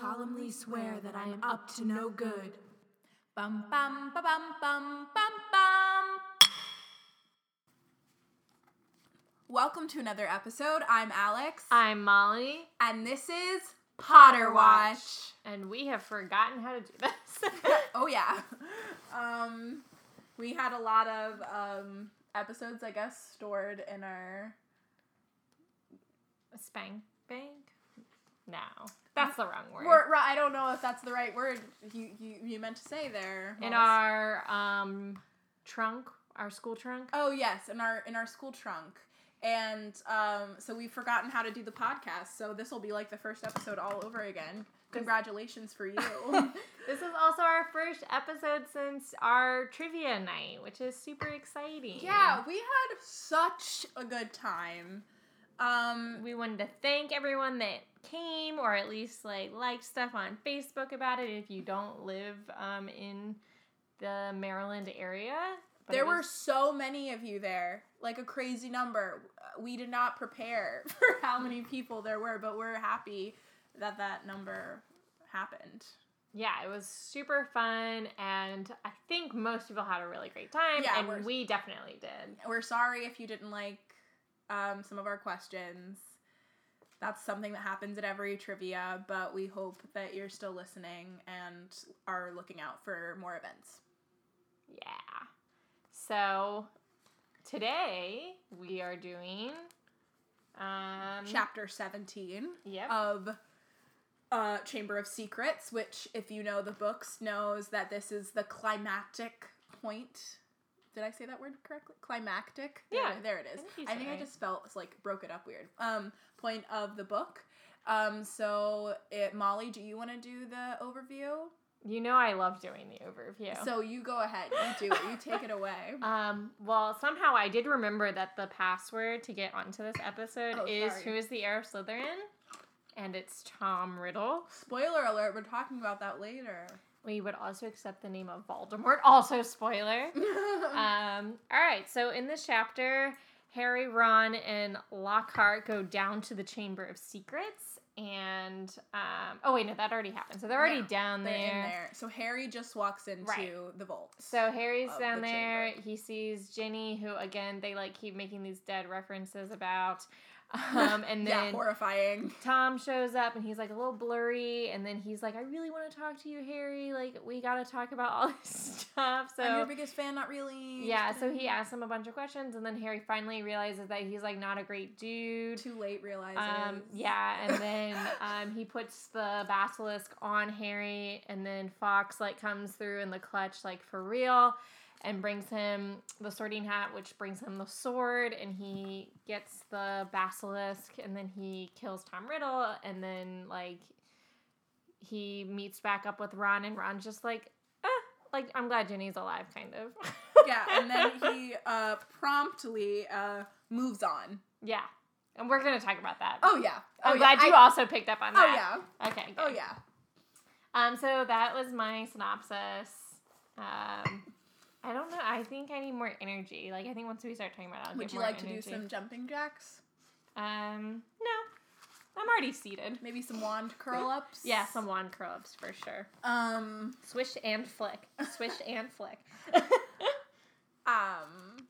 solemnly swear that I am up to no good. Bum bum ba bum bum bum bum. Welcome to another episode. I'm Alex, I'm Molly, and this is Potter Watch. and we have forgotten how to do this. oh yeah. Um, we had a lot of um episodes, I guess, stored in our. Spank bank? No, that's the wrong word. We're, I don't know if that's the right word you you, you meant to say there. In our um trunk, our school trunk. Oh yes, in our in our school trunk. And um, so we've forgotten how to do the podcast. So this will be like the first episode all over again. Congratulations for you. This is also our first episode since our trivia night, which is super exciting. yeah, we had such a good time. Um, We wanted to thank everyone that came or at least like liked stuff on Facebook about it if you don't live um, in the Maryland area. But there it were so many of you there, like a crazy number. We did not prepare for how many people there were, but we're happy that that number happened. yeah, it was super fun and I think most people had a really great time Yeah, and we definitely did. We're sorry if you didn't like um, some of our questions. That's something that happens at every trivia, but we hope that you're still listening and are looking out for more events. Yeah. So today we are doing um Chapter 17 Yep. of uh, Chamber of Secrets, which, if you know the books, knows that this is the climactic point. Did I say that word correctly? Climactic? There- Yeah, There, it is. I think I think it I just felt like broke it up weird. Um, point of the book. Um, so it, Molly, do you want to do the overview? you know I love doing the overview. So you go ahead. You do it. You take it away. Um, well, somehow I did remember that the password to get onto this episode Oh, is sorry. who is the heir of Slytherin, and it's Tom Riddle. Spoiler alert. We're talking about that later. We would also accept the name of Voldemort. Also, spoiler. Um, all right, so in this chapter, Harry, Ron, and Lockhart go down to the Chamber of Secrets, and um, oh wait, no, that already happened. So they're already No, down They're there. in there. So Harry just walks into Right. the vault. So Harry's down the there. chamber. He sees Ginny, who again they like keep making these dead references about. Um, and yeah, then horrifying. Tom shows up and he's like a little blurry, and then he's like, "I really want to talk to you, Harry. Like we got to talk about all this stuff." So I'm your biggest fan, not really. yeah, so he asks him a bunch of questions, and then Harry finally realizes that he's like not a great dude. Too late realizes. Um, yeah, and then um, he puts the basilisk on Harry, and then Fawkes like comes through in the clutch like for real, and brings him the sorting hat, which brings him the sword, and he gets the basilisk, and then he kills Tom Riddle, and then like he meets back up with Ron, and Ron's just like, ah, like I'm glad Ginny's alive, kind of. yeah, and then he uh, promptly uh, moves on. yeah, and we're gonna talk about that. Oh yeah. I'm oh, glad you I- also picked up on that. Oh yeah. Okay. Oh yeah. Um, so that was my synopsis. Um, I don't know. I think I need more energy. Like I think once we start talking about, it, I'll Would you like to do some jumping jacks? Um, no, I'm already seated. Maybe some wand curl ups? Yeah, some wand curl ups for sure. Um. Swish and flick. Swish and flick. Um.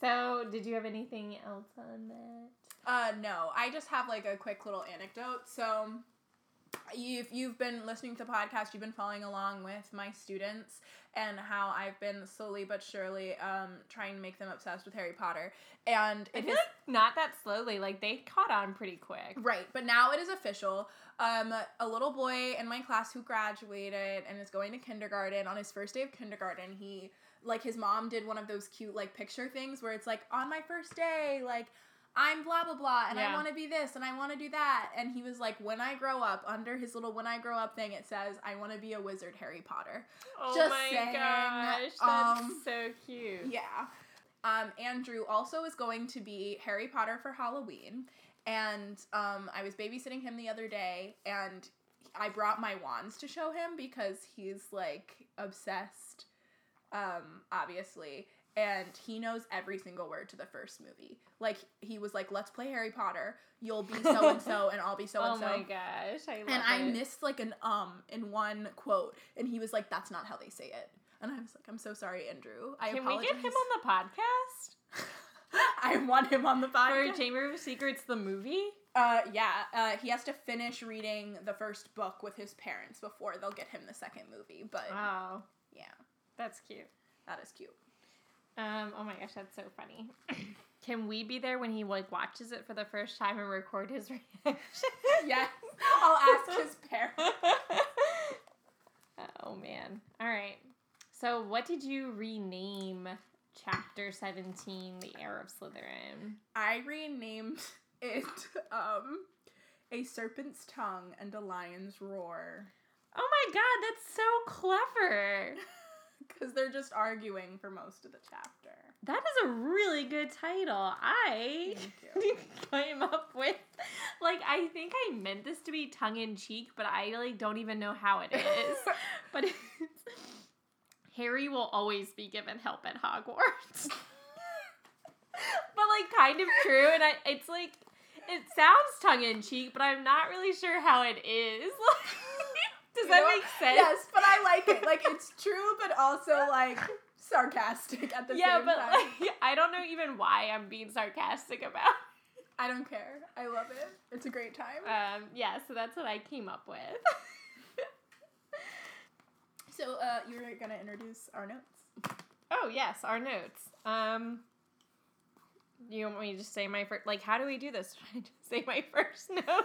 so, did you have anything else on that? Uh, no, I just have like a quick little anecdote. So, you've you've been listening to the podcast, you've been following along with my students and how I've been slowly but surely um trying to make them obsessed with Harry Potter. And I it feel like not that slowly. Like they caught on pretty quick. right, but now it is official. Um, a little boy in my class who graduated and is going to kindergarten on his first day of kindergarten, he like his mom did one of those cute like picture things where it's like on my first day, like I'm blah blah blah and I want to be this and I want to do that and he was like when I grow up under his little when I grow up thing it says I want to be a wizard Harry Potter. Oh Just my saying, gosh, that's um, so cute. Yeah. Um, Andrew also is going to be Harry Potter for Halloween. And um, I was babysitting him the other day, and I brought my wands to show him because he's like obsessed, um, obviously. And he knows every single word to the first movie. Like he was like, "Let's play Harry Potter. You'll be so and so, and I'll be so oh and so." Oh my gosh, I love and I missed like an um in one quote, and he was like, "That's not how they say it." And I was like, "I'm so sorry, Andrew. I Can we get him on the podcast I want him on the podcast for. Chamber of Secrets, the movie? Uh, yeah. Uh, he has to finish reading the first book with his parents before they'll get him the second movie. But Oh, yeah, that's cute. that is cute. Um, oh my gosh, that's so funny. Can we be there when he like watches it for the first time and record his reaction? yes, I'll ask his parents. oh man. All right. So, what did you rename chapter 17, The Heir of Slytherin? I renamed it um, a serpent's tongue and a lion's roar Oh my god, that's so clever. because they're just arguing for most of the chapter. That is a really good title. I came up with like I think I meant this to be tongue in cheek, but I like don't even know how it is. but it's Harry will always be given help at Hogwarts. but like kind of true and I it's like it sounds tongue in cheek, but I'm not really sure how it is. Does You that know make sense? Yes, but I like it. Like it's true, but also like sarcastic at the yeah, same time. Yeah, but like I don't know even why I'm being sarcastic about. I don't care. I love it. It's a great time. Um, yeah, so that's what I came up with. So uh, you're gonna introduce our notes. oh yes, our notes. Um, you want me to just say my first? Like, how do we do this? Should I just say my first note?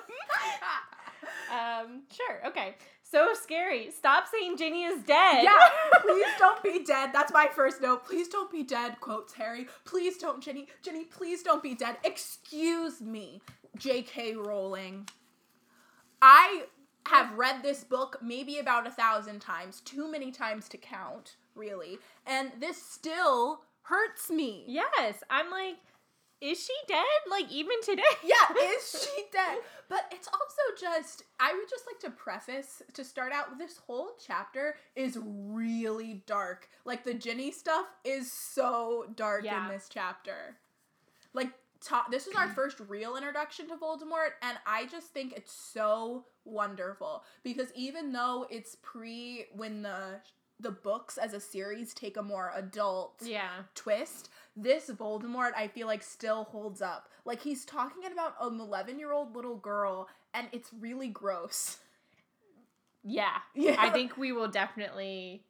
Um, sure. Okay. So scary. Stop saying Ginny is dead. yeah, please don't be dead. That's my first note. Please don't be dead, quotes Harry. Please don't, Ginny. Ginny, please don't be dead. Excuse me, J.K. Rowling. I have read this book maybe about a thousand times, too many times to count, really. And this still hurts me. Yes, I'm like, is she dead? Like even today? yeah, is she dead? But it's also just, I would just like to preface to start out this whole chapter is really dark. Like the Ginny stuff is so dark Yeah. in this chapter. Like, ta- this is our first real introduction to Voldemort, and I just think it's so wonderful because even though it's pre when the the books as a series take a more adult Yeah. twist, this Voldemort I feel like still holds up. Like he's talking about an 11 year old little girl, and it's really gross. Yeah. Yeah. I think we will definitely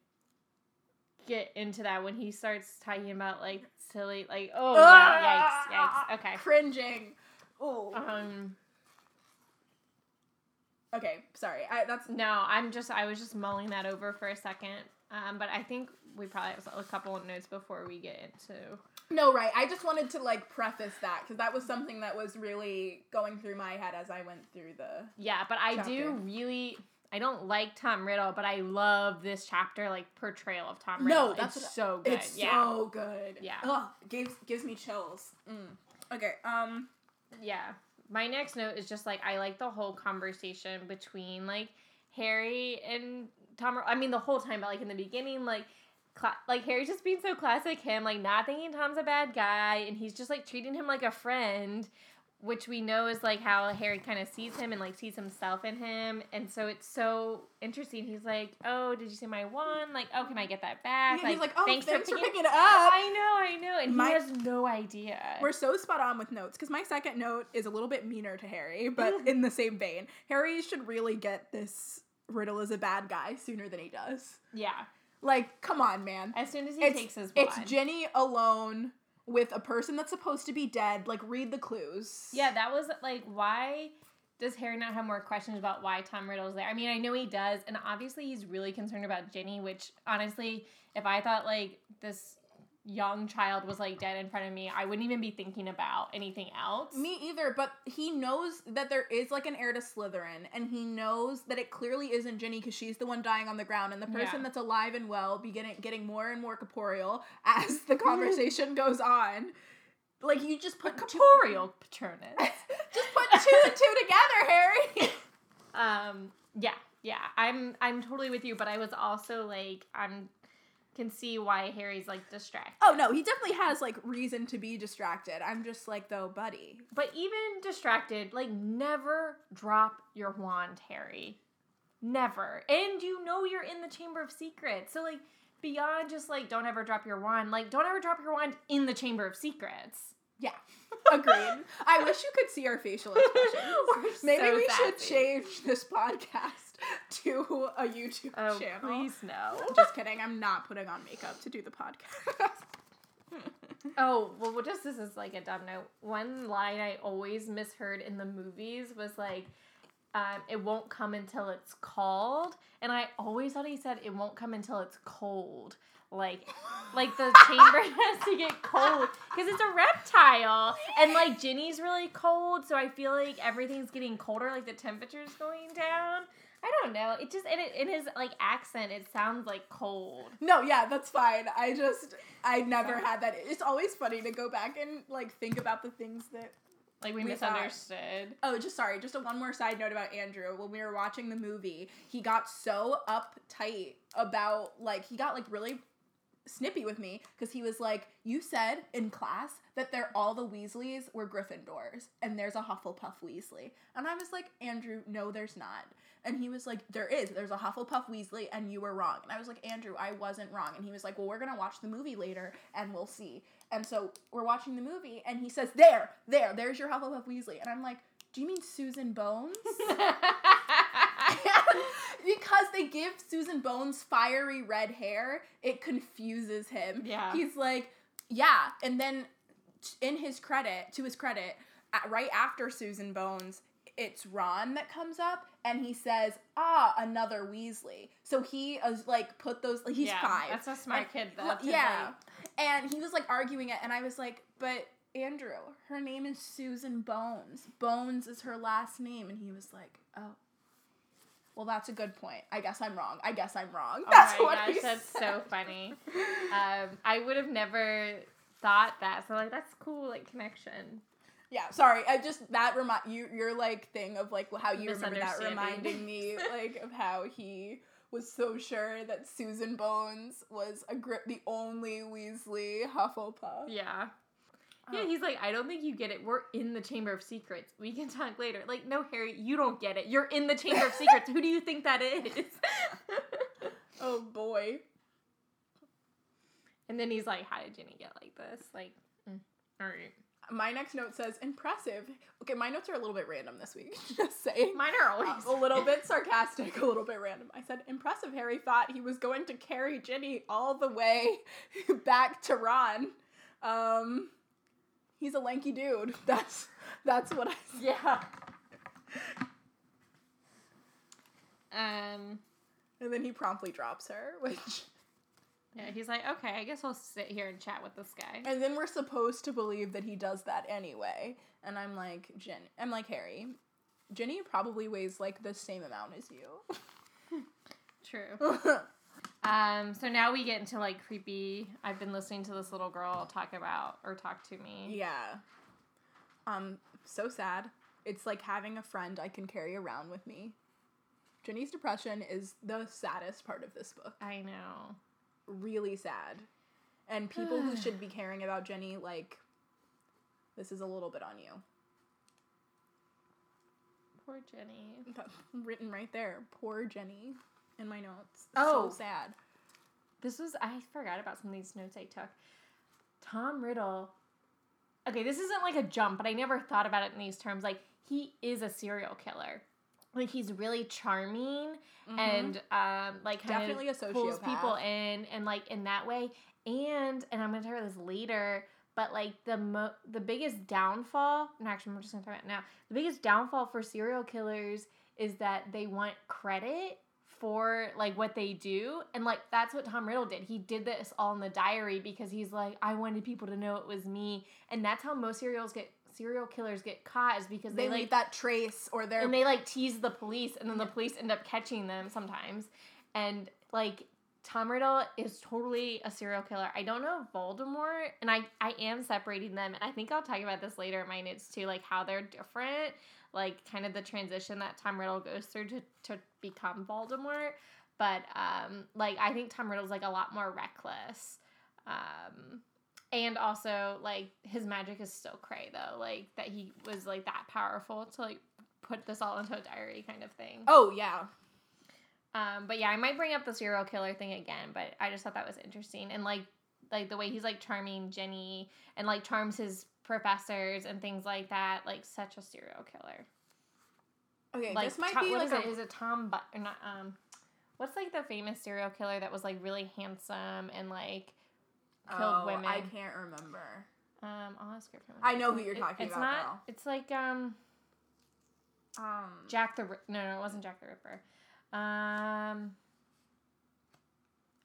get into that when he starts talking about like silly like oh yeah, yikes, yikes. Okay. Cringing. Oh. Um Okay, sorry. I, that's no, I'm just I was just mulling that over for a second. Um, but I think we probably have a couple of notes before we get into no right. I just wanted to like preface that because that was something that was really going through my head as I went through the. Yeah, but I do really I don't like Tom Riddle, but I love this chapter like portrayal of Tom Riddle. No, that's it's so good. It's yeah. so good. Yeah. Ugh, gives gives me chills. Mm. Okay. Um. Yeah. My next note is just like I like the whole conversation between like Harry and Tom. I mean the whole time, but like in the beginning, like cla- like Harry's just being so classic him, like not thinking Tom's a bad guy, and he's just like treating him like a friend, which we know is like how Harry kind of sees him and like sees himself in him, and so it's so interesting. He's like, "Oh, did you see my one? Like, oh, can I get that back? Yeah, he's like, oh, thanks, for, picking it up. I know, I know, and My- he has no idea. We're so spot on with notes because my second note is a little bit meaner to Harry, but in the same vein. Harry should really get this Riddle is a bad guy sooner than he does. yeah. Like, come on, man. As soon as he It's, takes his wand. it's Ginny alone with a person that's supposed to be dead. Like, read the clues. yeah, that was like why does Harry not have more questions about why Tom Riddle's there? I mean, I know he does, and obviously he's really concerned about Ginny, which honestly, if I thought like this young child was like dead in front of me, I wouldn't even be thinking about anything else. Me either, but he knows that there is like an heir to Slytherin, and he knows that it clearly isn't Ginny because she's the one dying on the ground, and the person Yeah. that's alive and well beginning getting more and more corporeal as the conversation goes on. Like you just put two, Corporeal Patronus. just put two and two together, Harry. um, yeah, yeah, I'm I'm totally with you, but I was also like I'm can see why Harry's like distracted. Oh no, he definitely has like reason to be distracted. I'm just like though, buddy. But even distracted, like never drop your wand, Harry. Never. And you know you're in the Chamber of Secrets. So like beyond just like don't ever drop your wand, like don't ever drop your wand in the Chamber of Secrets. Yeah, agreed. I wish you could see our facial expressions. We're Maybe so we should change this podcast to a YouTube Oh, channel. please no. Just kidding. I'm not putting on makeup to do the podcast. Oh, well, just this is like a dumb note. One line I always misheard in the movies was like, um, it won't come until it's called. And I always thought he said it won't come until it's cold. Like, like the chamber has to get cold because it's a reptile, and like Ginny's really cold, so I feel like everything's getting colder. Like the temperature's going down. I don't know. It just in, in his like accent, it sounds like cold. no, yeah, that's fine. I just I never had that. It's always funny to go back and like think about the things that Like we, We thought- misunderstood. Oh, just sorry. Just a one more side note about Andrew. When we were watching the movie, he got so uptight about like he got like really snippy with me because he was like, "You said in class that they're all the Weasleys were Gryffindors, and there's a Hufflepuff Weasley." And I was like, "Andrew, no, there's not." And he was like, "There is. There's a Hufflepuff Weasley, and you were wrong." And I was like, "Andrew, I wasn't wrong." And he was like, "Well, we're gonna watch the movie later, and we'll see." And so we're watching the movie, and he says, "There, there, there's your Hufflepuff Weasley." And I'm like, "Do you mean Susan Bones?" because they give Susan Bones fiery red hair, it confuses him. Yeah. He's like, yeah. And then in his credit, to his credit, right after Susan Bones, it's Ron that comes up and he says, ah, another Weasley. So he is like, put those, like, he's Yeah, five. That's a smart And- kid, though. yeah. like- And he was like arguing it, and I was like, but Andrew, her name is Susan Bones. Bones is her last name. And he was like, oh. Well, that's a good point. I guess I'm wrong. I guess I'm wrong. Oh That's my what gosh, he that's said. so funny. Um, I would have never thought that. So like, that's cool, like connection. Yeah, sorry. I just that remind you your like thing of like how you remember that reminding me like of how he was so sure that Susan Bones was a grip the only Weasley Hufflepuff. Yeah. Yeah, Oh. he's like, I don't think you get it. We're in the Chamber of Secrets. We can talk later. Like, no, Harry, you don't get it. You're in the Chamber of Secrets. Who do you think that is? Oh boy. and then he's like, How did Ginny get like this? Like, mm, all right. My next note says impressive. Okay, my notes are a little bit random this week. Just saying. Mine are always Uh, a little bit sarcastic, a little bit random. I said, impressive. Harry thought he was going to carry Ginny all the way back to Ron. Um, he's a lanky dude. That's that's what I. Yeah. Um. And then he promptly drops her, which. Yeah, he's like, okay, I guess I'll sit here and chat with this guy. And then we're supposed to believe that he does that anyway. And I'm like, Jen. I'm like Harry. Ginny probably weighs like the same amount as you. True. Um, so now we get into like creepy. I've been listening to this little girl talk about or talk to me. Yeah. Um, so sad. It's like having a friend I can carry around with me. Ginny's depression is the saddest part of this book. I know. Really sad. And people who should be caring about Ginny, like, this is a little bit on you. Poor Ginny. That's written right there. Poor Ginny in my notes. Oh. So sad. This was I forgot about some of these notes I took. Tom Riddle. Okay, this isn't like a jump, but I never thought about it in these terms. Like he is a serial killer. Like he's really charming and um like Definitely a of pulls people in and like in that way. And and I'm gonna talk about this later. But like the mo- the biggest downfall, and actually I'm just gonna talk about it now. The biggest downfall for serial killers is that they want credit for like what they do and like that's what Tom Riddle did. He did this all in the diary because he's like I wanted people to know it was me and that's how most serials get serial killers get caught is because they, they, leave like that trace or they're and they like tease the police and then the police end up catching them sometimes and like Tom Riddle is totally a serial killer. I don't know Voldemort, and I I am separating them, and I think I'll talk about this later in my notes too, like how they're different. Like kind of the transition that Tom Riddle goes through to to become Voldemort. But um, like I think Tom Riddle's like a lot more reckless. Um, and also like his magic is still cray though, like that he was like that powerful to like put this all into a diary kind of thing. Oh yeah. Um, but yeah, I might bring up the serial killer thing again, but I just thought that was interesting and like like the way he's like charming Ginny and like charms his professors and things like that. Like such a serial killer. Okay, Like this might Tom- be like is a it? Is it Tom? But not um, what's like the famous serial killer that was like really handsome and like killed Oh, women? I can't remember. Um, I'll ask her. I know who you're talking it's about, It's not. It's like um Um, Jack the no no it wasn't Jack the Ripper. Um.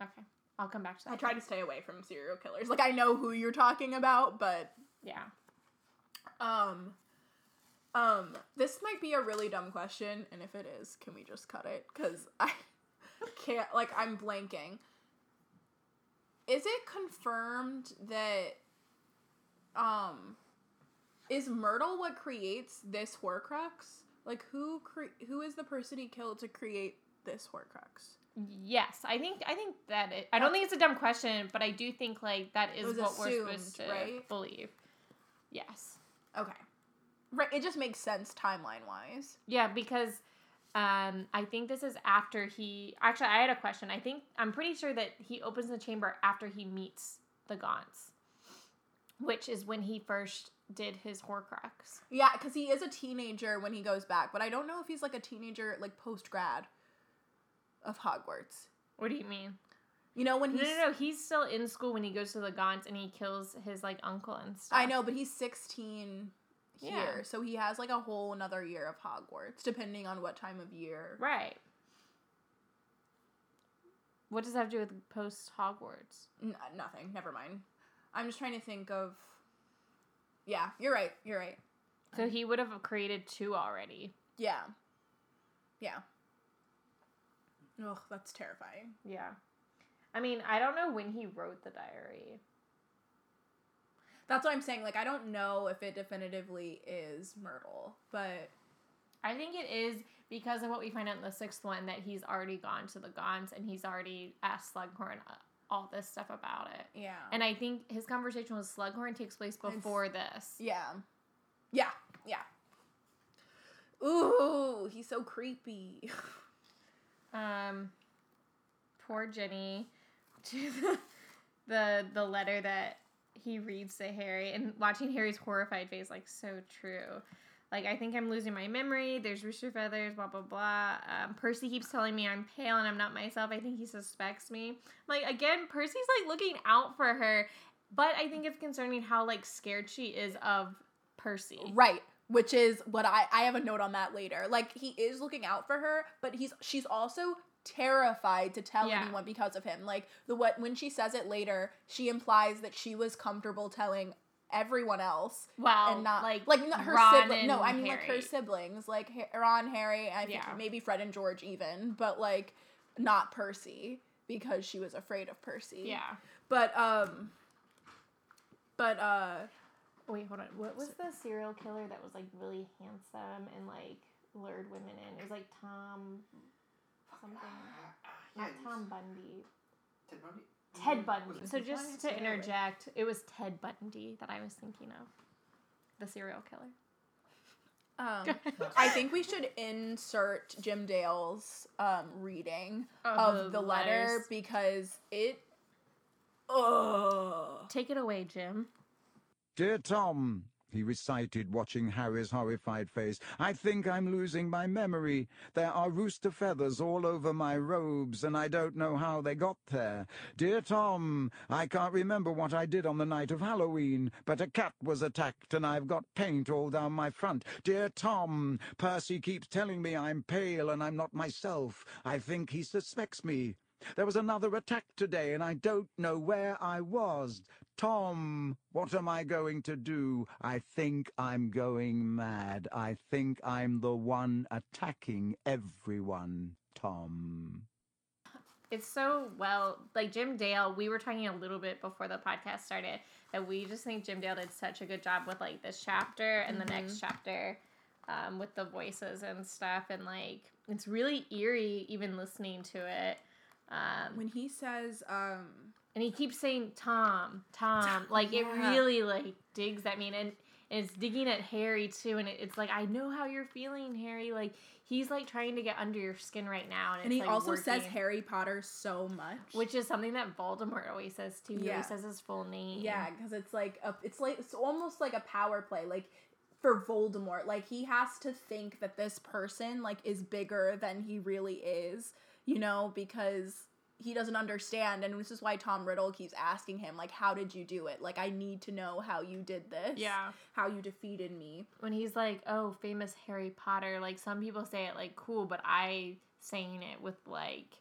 Okay, I'll come back to that. I try to stay away from serial killers. Like I know who you're talking about, but Yeah. um, um, this might be a really dumb question, and if it is, can we just cut it? Cause I can't. Like I'm blanking. Is it confirmed that um is Myrtle what creates this Horcrux? Like who cre- who is the person he killed to create this Horcrux? Yes, I think I think that it, I don't think it's a dumb question, but I do think like that is what we're supposed to right? believe. Yes. Okay. Right, it just makes sense timeline wise. Yeah, because um I think this is after he actually I had a question. I think I'm pretty sure that he opens the chamber after he meets the Gaunts. Which is when he first did his Horcrux. Yeah, because he is a teenager when he goes back, but I don't know if he's like a teenager like post grad of Hogwarts. What do you mean? You know when No, he's no, no. He's still in school when he goes to the Gaunts and he kills his like uncle and stuff. I know, but he's sixteen here, Yeah. so he has like a whole another year of Hogwarts, depending on what time of year. Right. What does that have to do with post Hogwarts? N- uh, nothing. Never mind. I'm just trying to think of. Yeah, you're right. You're right. So he would have created two already. Yeah. Yeah. Ugh, that's terrifying. Yeah. I mean, I don't know when he wrote the diary. That's what I'm saying. Like, I don't know if it definitively is Myrtle, but I think it is because of what we find out in the sixth one that he's already gone to the Gaunts and he's already asked Slughorn uh, all this stuff about it. yeah. And I think his conversation with Slughorn takes place before this. yeah. Yeah. Yeah. Ooh, he's so creepy. Um, poor Ginny. To the, the the letter that he reads to Harry and watching Harry's horrified face, like so true. Like I think I'm losing my memory. There's rooster feathers, blah blah blah. Um, Percy keeps telling me I'm pale and I'm not myself. I think he suspects me. Like again, Percy's like looking out for her, but I think it's concerning how like scared she is of Percy. right. Which is what I I have a note on that later. Like he is looking out for her, but he's she's also terrified to tell Yeah. anyone because of him. Like the what when she says it later, she implies that she was comfortable telling everyone else Well, and not like like not her siblings. No, I mean like her siblings, like Ron, Harry, I think Yeah. maybe Fred and George even, but like not Percy because she was afraid of Percy. Yeah. But um but uh Wait, hold on. What was the serial killer that was like really handsome and like lured women in? It was like Tom something. Not Tom Bundy. Ted Bundy. Ted Bundy. So just to say it like- interject, it was Ted Bundy that I was thinking of. The serial killer. um I think we should insert Jim Dale's um reading of the, letter letters. because it Ugh. Take it away, Jim. Dear Tom, he recited, watching Harry's horrified face, I think I'm losing my memory. There are rooster feathers all over my robes, and I don't know how they got there. Dear Tom, I can't remember what I did on the night of Halloween, but a cat was attacked, and I've got paint all down my front. Dear Tom, Percy keeps telling me I'm pale and I'm not myself. I think he suspects me. There was another attack today, and I don't know where I was. Tom, what am I going to do? I think I'm going mad. I think I'm the one attacking everyone, Tom. It's so well, like Jim Dale. We were talking a little bit before the podcast started that we just think Jim Dale did such a good job with like this chapter and the next chapter. um, with the voices and stuff, and like it's really eerie even listening to it. Um, When he says, um, and he keeps saying Tom, Tom, like it really like digs at me, and, and it's digging at Harry too, and it, it's like I know how you're feeling, Harry. Like he's like trying to get under your skin right now, and, and he like, also says. Harry Potter so much. which is something that Voldemort always says too. He Yeah. always says his full name. Yeah, because it's like a, it's like it's almost like a power play, like for Voldemort. Like he has to think that this person like is bigger than he really is, you know, because he doesn't understand, and this is why Tom Riddle keeps asking him like, "How did you do it? Like, I need to know how you did this. Yeah. how you defeated me." when he's like, "Oh, famous Harry Potter," like some people say it like cool, but I saying it with like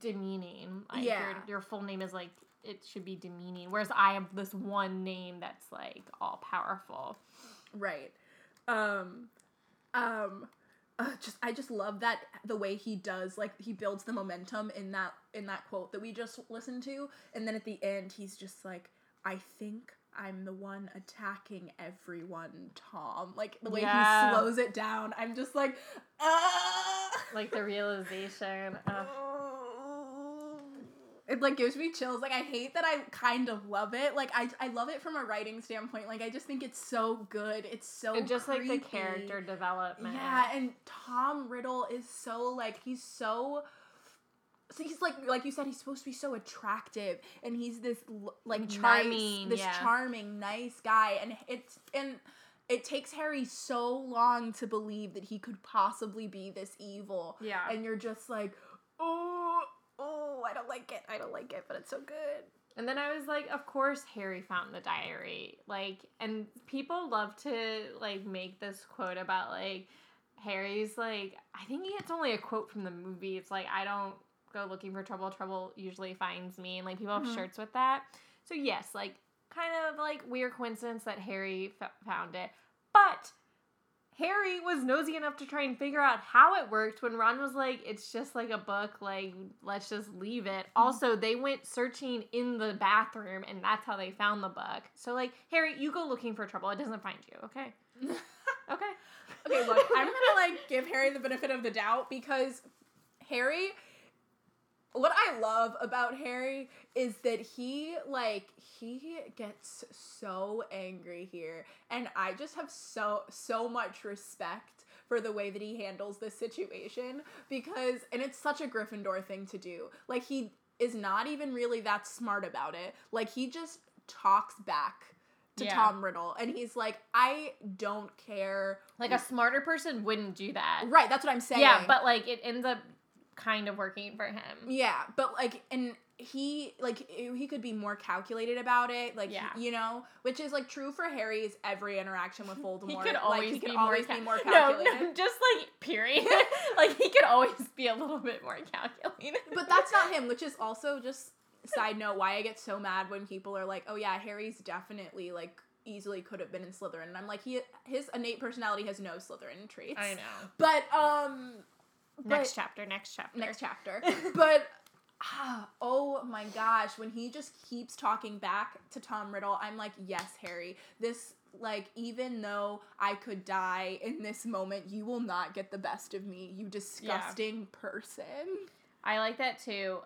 demeaning. Like Yeah. your your full name is like it should be demeaning, whereas I have this one name that's like all powerful. Right. Um um uh, just I just love that the way he does like he builds the momentum in that in that quote that we just listened to and then at the end he's just like I think I'm the one attacking everyone, Tom. Like the way Yeah. he slows it down. I'm just like ah Like the realization. Of, it like gives me chills. Like I hate that I kind of love it. Like I I love it from a writing standpoint. Like I just think it's so good. It's so and just like the character development. Yeah, and Tom Riddle is so like he's so so he's like like you said he's supposed to be so attractive and he's this like nice, Charming, this yeah. charming nice guy and it's and it takes Harry so long to believe that he could possibly be this evil. Yeah. And you're just like, "Oh, oh, I don't like it. I don't like it, but it's so good." And then I was like, of course Harry found the diary. Like, and people love to like make this quote about like Harry's like I think it's only a quote from the movie. It's like I don't go looking for trouble, trouble usually finds me. And like people have Mhm. shirts with that. So yes, like kind of like weird coincidence that Harry f- found it. But Harry was nosy enough to try and figure out how it worked when Ron was like, it's just like a book, like, let's just leave it. Mm-hmm. Also, they went searching in the bathroom and that's how they found the book. So, like, Harry, you go looking for trouble. It doesn't find you, okay? Okay. Okay, look, I'm gonna like give Harry the benefit of the doubt because Harry. What I love about Harry is that he like he gets so angry here, and I just have so so much respect for the way that he handles this situation because, and it's such a Gryffindor thing to do. Like he is not even really that smart about it. Like he just talks back to Yeah. Tom Riddle, and he's like, I don't care Like, a smarter person wouldn't do that. Right, that's what I'm saying. Yeah, but like, it ends up kind of working for him. yeah, but like, and he like he could be more calculated about it, like Yeah. you know, which is like true for Harry's every interaction with Voldemort. He could like, always, he could be, always more be more no, calculated. no, just like period. like he could always be a little bit more calculated. But that's not him, which is also just side note why I get so mad when people are like, "Oh yeah, Harry's definitely like easily could have been in Slytherin," and I'm like, he his innate personality has no Slytherin traits. I know. But um, Next chapter. Next chapter. next chapter. but ah, oh my gosh, when he just keeps talking back to Tom Riddle, I'm like, yes, Harry, this like even though I could die in this moment, you will not get the best of me, you disgusting person. I like that too.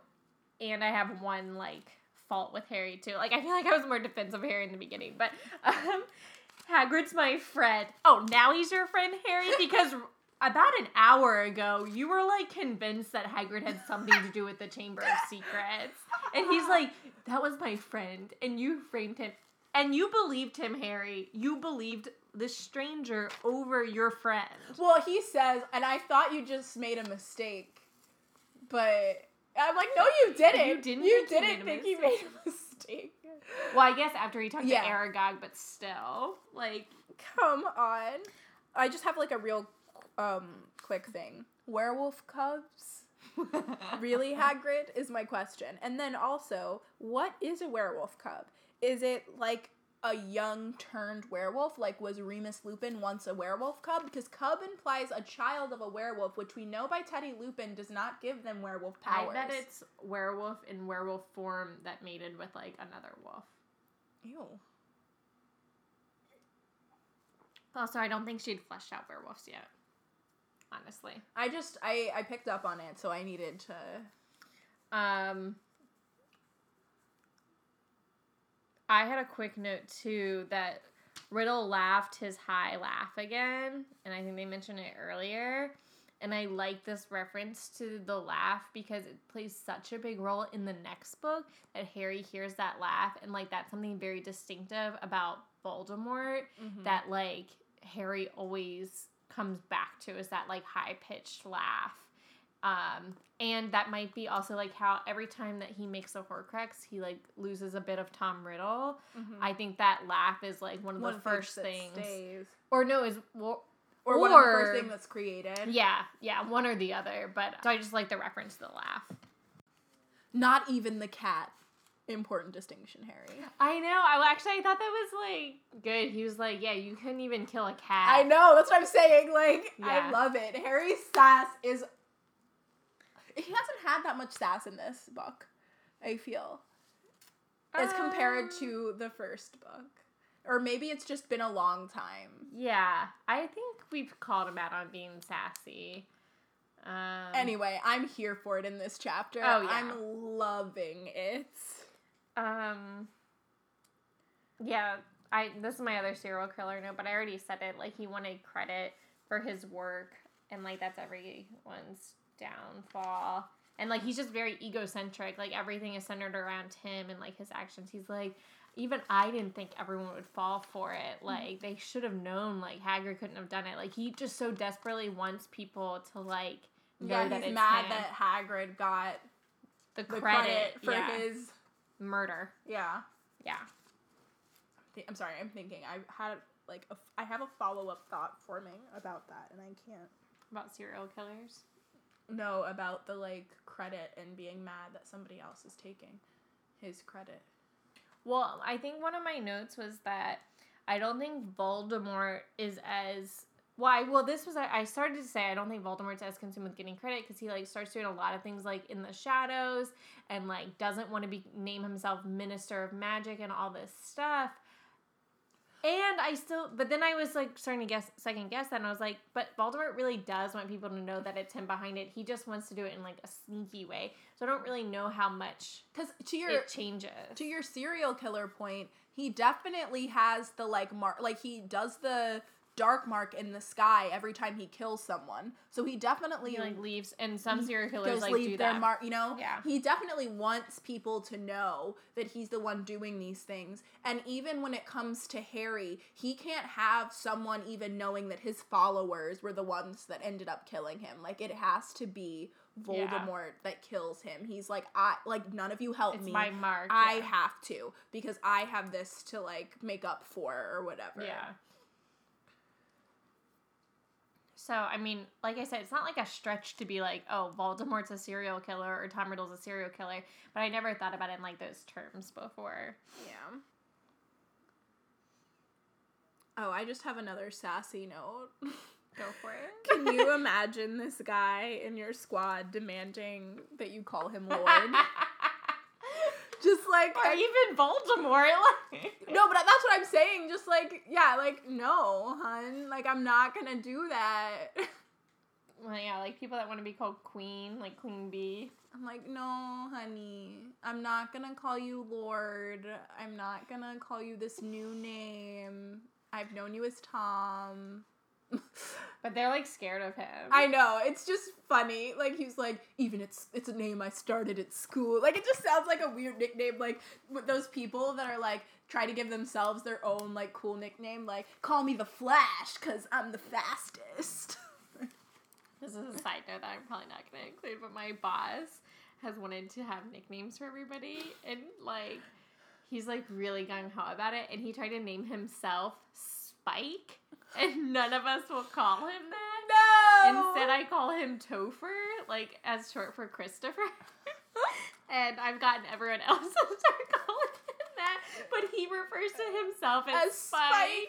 And I have one like fault with Harry too. Like I feel like I was more defensive of Harry in the beginning, but um Hagrid's my friend. Oh, now he's your friend, Harry, because about an hour ago you were like convinced that Hagrid had something to do with the Chamber of Secrets. And he's like, that was my friend, and you framed him. And you believed him, Harry. You believed this stranger over your friend. Well, he says, and I thought you just made a mistake, but I'm like, no, you didn't. You didn't You think didn't made a think he made a mistake. Well, I guess after he talked Yeah. to Aragog, but still, like, Come on. I just have like a real um quick thing. Werewolf cubs? really, Hagrid? Is my question. And then also, what is a werewolf cub? Is it like a young turned werewolf? Like, was Remus Lupin once a werewolf cub? Because cub implies a child of a werewolf, which we know by Teddy Lupin does not give them werewolf powers. I bet it's werewolf in werewolf form that mated with like another wolf. Ew. Also, I don't think she'd fleshed out werewolves yet. Honestly. I just I I picked up on it, so I needed to. Um, I had a quick note too that Riddle laughed his high laugh again, and I think they mentioned it earlier. And I like this reference to the laugh because it plays such a big role in the next book that Harry hears that laugh, and like that's something very distinctive about Voldemort Mm-hmm. that like Harry always comes back to is that like high pitched laugh. Um, and that might be also like how every time that he makes a Horcrux, he like loses a bit of Tom Riddle. I think that laugh is like one of Mm-hmm. One the first things, stays. or no, is well, or, one of the first thing that's created. yeah, yeah, one or the other. But so I just like the reference to the laugh. Not even the cat. Important distinction, Harry. I know. I actually I thought that was like good. He was like, yeah, you couldn't even kill a cat. I know. That's what I'm saying. Like, I love it. Harry's sass is. He hasn't had that much sass in this book. I feel as compared Um, to the first book, or maybe it's just been a long time. Yeah, I think we've called him out on being sassy. Um, Anyway, I'm here for it in this chapter. Oh, yeah. I'm loving it. Um. Yeah, I. This is my other serial killer note, but I already said it. Like he wanted credit for his work, and like that's everyone's downfall. And like he's just very egocentric. Like everything is centered around him and like his actions. He's like, even I didn't think everyone would fall for it. Like they should have known. Like Hagrid couldn't have done it. Like he just so desperately wants people to like know Yeah, that he's mad him. that Hagrid got the the credit, credit, for yeah. his. Murder. Yeah. Yeah. I'm sorry. I'm thinking. I had like a, I have a follow up thought forming about that, and I can't. About serial killers. No, about the like credit and being mad that somebody else is taking his credit. Well, I think one of my notes was that I don't think Voldemort is as why. Well, this was I started to say I don't think Voldemort's as consumed with getting credit because he like starts doing a lot of things like in the shadows and like doesn't want to be name himself Minister of Magic and all this stuff. And I still, but then I was like starting to guess, second guess that, and I was like, but Voldemort really does want people to know that it's him behind it. He just wants to do it in like a sneaky way. So I don't really know how much Because to your it changes. to your serial killer point, he definitely has the like mark. Like he does the dark mark in the sky every time he kills someone. So he definitely he like leaves, and some serial killers like leave do their that. mark. You know, Yeah. He definitely wants people to know that he's the one doing these things. And even when it comes to Harry, he can't have someone even knowing that his followers were the ones that ended up killing him. Like it has to be Yeah. Voldemort that kills him. He's like, I like none of you help it's me. my mark. I yeah. have to because I have this to like make up for or whatever. yeah. So I mean, like I said, it's not like a stretch to be like, oh, Voldemort's a serial killer or Tom Riddle's a serial killer, but I never thought about it in like those terms before. Yeah. Oh, I just have another sassy note. Go for it. Can you imagine this guy in your squad demanding that you call him Lord? Just like or even Voldemort. Like, no, but that's what I'm saying. Just like yeah, like no, hun. Like I'm not gonna do that. well, yeah, like people that want to be called Queen, like Queen Bee. I'm like, no, honey. I'm not gonna call you Lord. I'm not gonna call you this new name. I've known you as Tom. But they're like scared of him. I know. It's just funny. Like he's like, even it's it's a name I started at school. Like it just sounds like a weird nickname. Like with those people that are like try to give themselves their own like cool nickname. Like call me the Flash because I'm the fastest. This is a side note that I'm probably not to include, but my boss has wanted to have nicknames for everybody, and like he's like really gung ho about it, and he tried to name himself Spike, and none of us will call him that. no. Instead, I call him Topher, like as short for Christopher. and I've gotten everyone else to start calling him that, but he refers to himself as, As Spike.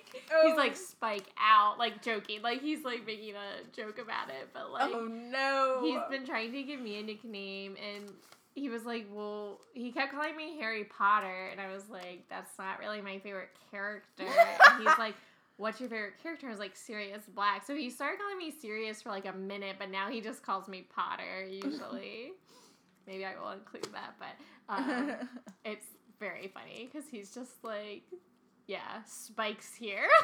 Spike. He's Oh. like Spike out, like joking, like he's like making a joke about it, but like oh no. he's been trying to give me a nickname and he was like, Well, he kept calling me Harry Potter and I was like, That's not really my favorite character. and he's like, what's your favorite character? I was like, Sirius Black. So he started calling me Sirius for like a minute, but now he just calls me Potter usually. Maybe I will include that, but um, it's very funny because he's just like, yeah, Spike's here.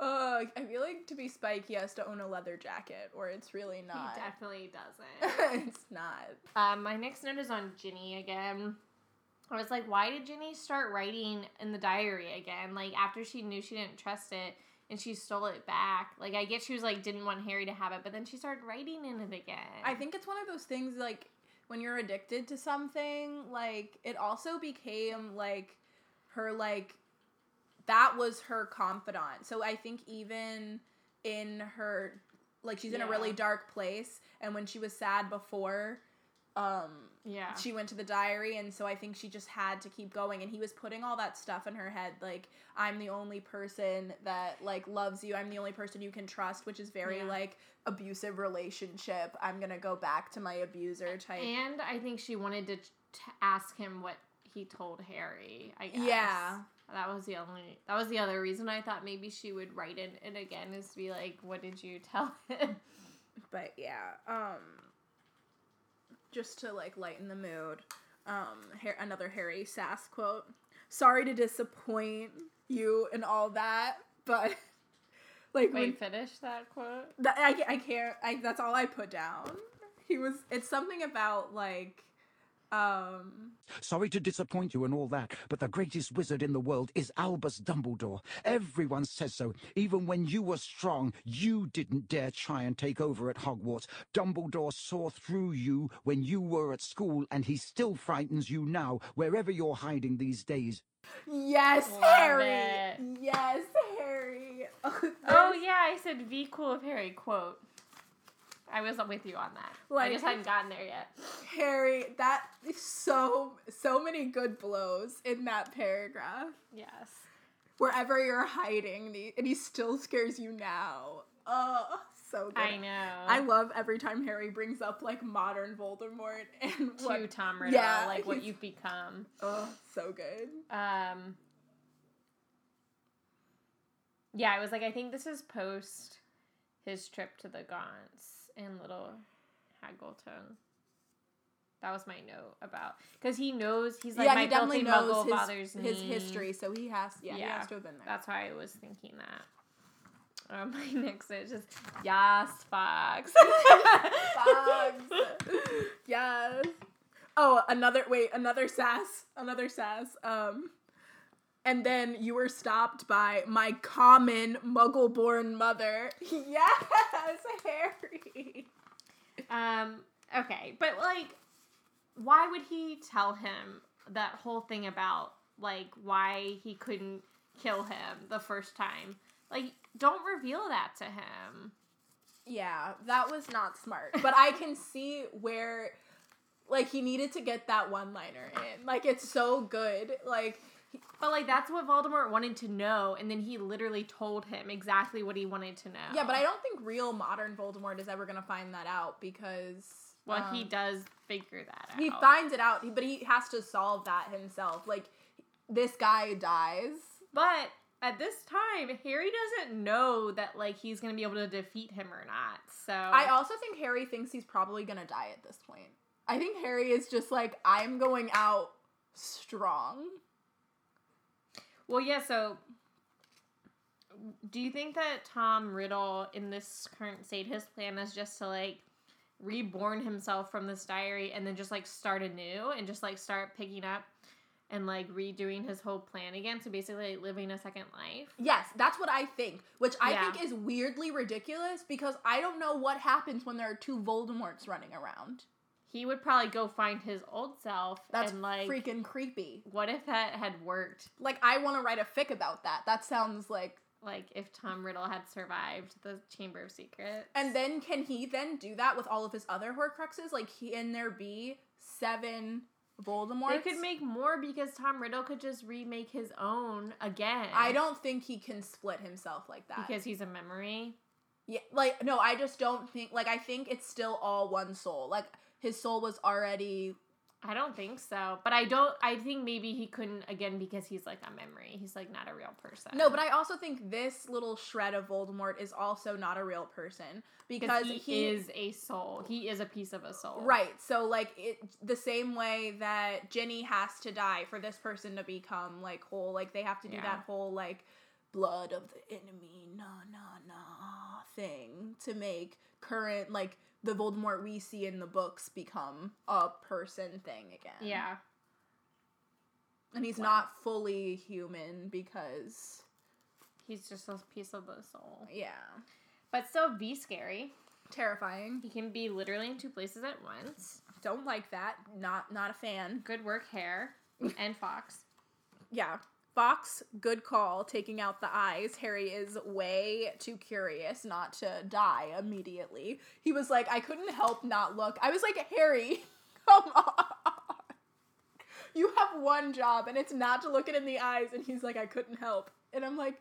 Uh, I feel like to be Spike, he has to own a leather jacket, or it's really not. he definitely doesn't. it's not. Um, my next note is on Ginny again. I was like, why did Ginny start writing in the diary again? Like after she knew she didn't trust it and she stole it back. Like I get she was like didn't want Harry to have it, but then she started writing in it again. I think it's one of those things like when you're addicted to something, like it also became like her like that was her confidant. So I think even in her like she's in a really dark place and when she was sad before um yeah. she went to the diary and so i think she just had to keep going and he was putting all that stuff in her head like i'm the only person that like loves you i'm the only person you can trust which is very Yeah. like abusive relationship i'm gonna go back to my abuser type and I think she wanted to t- ask him what he told Harry. I guess. Yeah. That was the only. That was the other reason I thought maybe she would write it, it again is to be like, "What did you tell him?" but yeah um just to like lighten the mood um Har- another harry sass quote sorry to disappoint you and all that but like when Wait, finish that quote. That, I, I can't. I, that's all I put down. He was. It's something about like, um. Sorry to disappoint you and all that, but the greatest wizard in the world is Albus Dumbledore. Everyone says so. Even when you were strong, you didn't dare try and take over at Hogwarts. Dumbledore saw through you when you were at school, and he still frightens you now, wherever you're hiding these days. Yes, Love Harry. it. Yes, Harry. Oh yeah, I said "V cool of Harry" quote. I was with you on that. Like- I just hadn't gotten there yet. Harry. That is so so many good blows in that paragraph. Yes. Wherever you're hiding, and he still scares you now. Oh, so good. I know. I love every time Harry brings up like modern Voldemort and to what. Tom Riddle, Yeah, like what you've become. Oh, so good. Um. Yeah, I was like, I think this is post his trip to the Gaunts in Little Hangleton. That was my note about because he knows he's like yeah, my he definitely knows muggle his, father's his name. history, so he has. Yeah, he has to have been there. That's why I was thinking that. Um, my next is just Yas Fawkes. Fawkes. yes. Oh, another wait, another sass, another sass. Um, and then you were stopped by my common Muggle-born mother. Yes, Harry. Um, okay, but like, why would he tell him that whole thing about like why he couldn't kill him the first time? Like, don't reveal that to him. Yeah, that was not smart. But I can see where, like, he needed to get that one-liner in. Like, it's so good. Like, But like, that's what Voldemort wanted to know, and then he literally told him exactly what he wanted to know. yeah, but I don't think real modern Voldemort is ever gonna find that out because. Well, he um, does figure that out. He finds it out, but he has to solve that himself. Like, this guy dies. But at this time, Harry doesn't know that like he's gonna be able to defeat him or not. So I also think Harry thinks he's probably gonna die at this point. I think Harry is just like, I'm going out strong. Well, yeah, so do you think that Tom Riddle in this current state his plan is just to like reborn himself from this diary and then just like start anew and just like start picking up and like redoing his whole plan again so basically like, living a second life Yes, that's what I think, which I Yeah. think is weirdly ridiculous because I don't know what happens when there are two Voldemorts running around. He would probably go find his old self That's and like freaking creepy. what if that had worked Like, I want to write a fic about that. That sounds like. like if Tom Riddle had survived the Chamber of Secrets And then can he then do that with all of his other Horcruxes? Like, can there be seven Voldemorts? They could make more because Tom Riddle could just remake his own again. I don't think he can split himself like that. because he's a memory. Yeah, like no, I just don't think like I think it's still all one soul. Like his soul was already I don't think so. But I don't I think maybe he couldn't again because he's like a memory. He's like not a real person. No, but I also think this little shred of Voldemort is also not a real person because he, he, is a soul. He is a piece of a soul. right. So like it the same way that Ginny has to die for this person to become like whole, like they have to do Yeah. that whole like blood of the enemy, nah nah nah thing to make current like the Voldemort we see in the books become a person thing again. Yeah. And he's Wow. not fully human because He's just a piece of the soul. yeah. But still be scary. Terrifying. He can be literally in two places at once. Don't like that. Not not a fan. Good work, Hair and Fawkes. Yeah. Fawkes, good call, taking out the eyes. Harry is way too curious not to die immediately. He was like, I couldn't help not look. I was like, Harry, come on. You have one job and it's not to look it in the eyes. And he's like, I couldn't help. And I'm like,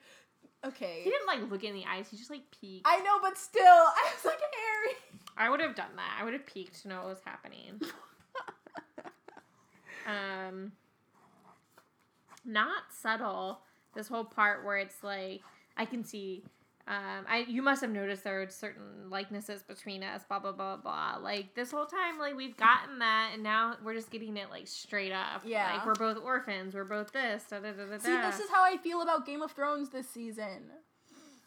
okay. He didn't like look in the eyes. He just like peeked. I know, but still, I was like, Harry. I would have done that. I would have peeked to know what was happening. um, not subtle. This whole part where it's like I can see. Um, I you must have noticed there are certain likenesses between us. Blah blah blah blah. Like this whole time, like we've gotten that, and now we're just getting it like straight up. Yeah. like we're both orphans. We're both this. Da, da, da, da, See, this is how I feel about Game of Thrones this season.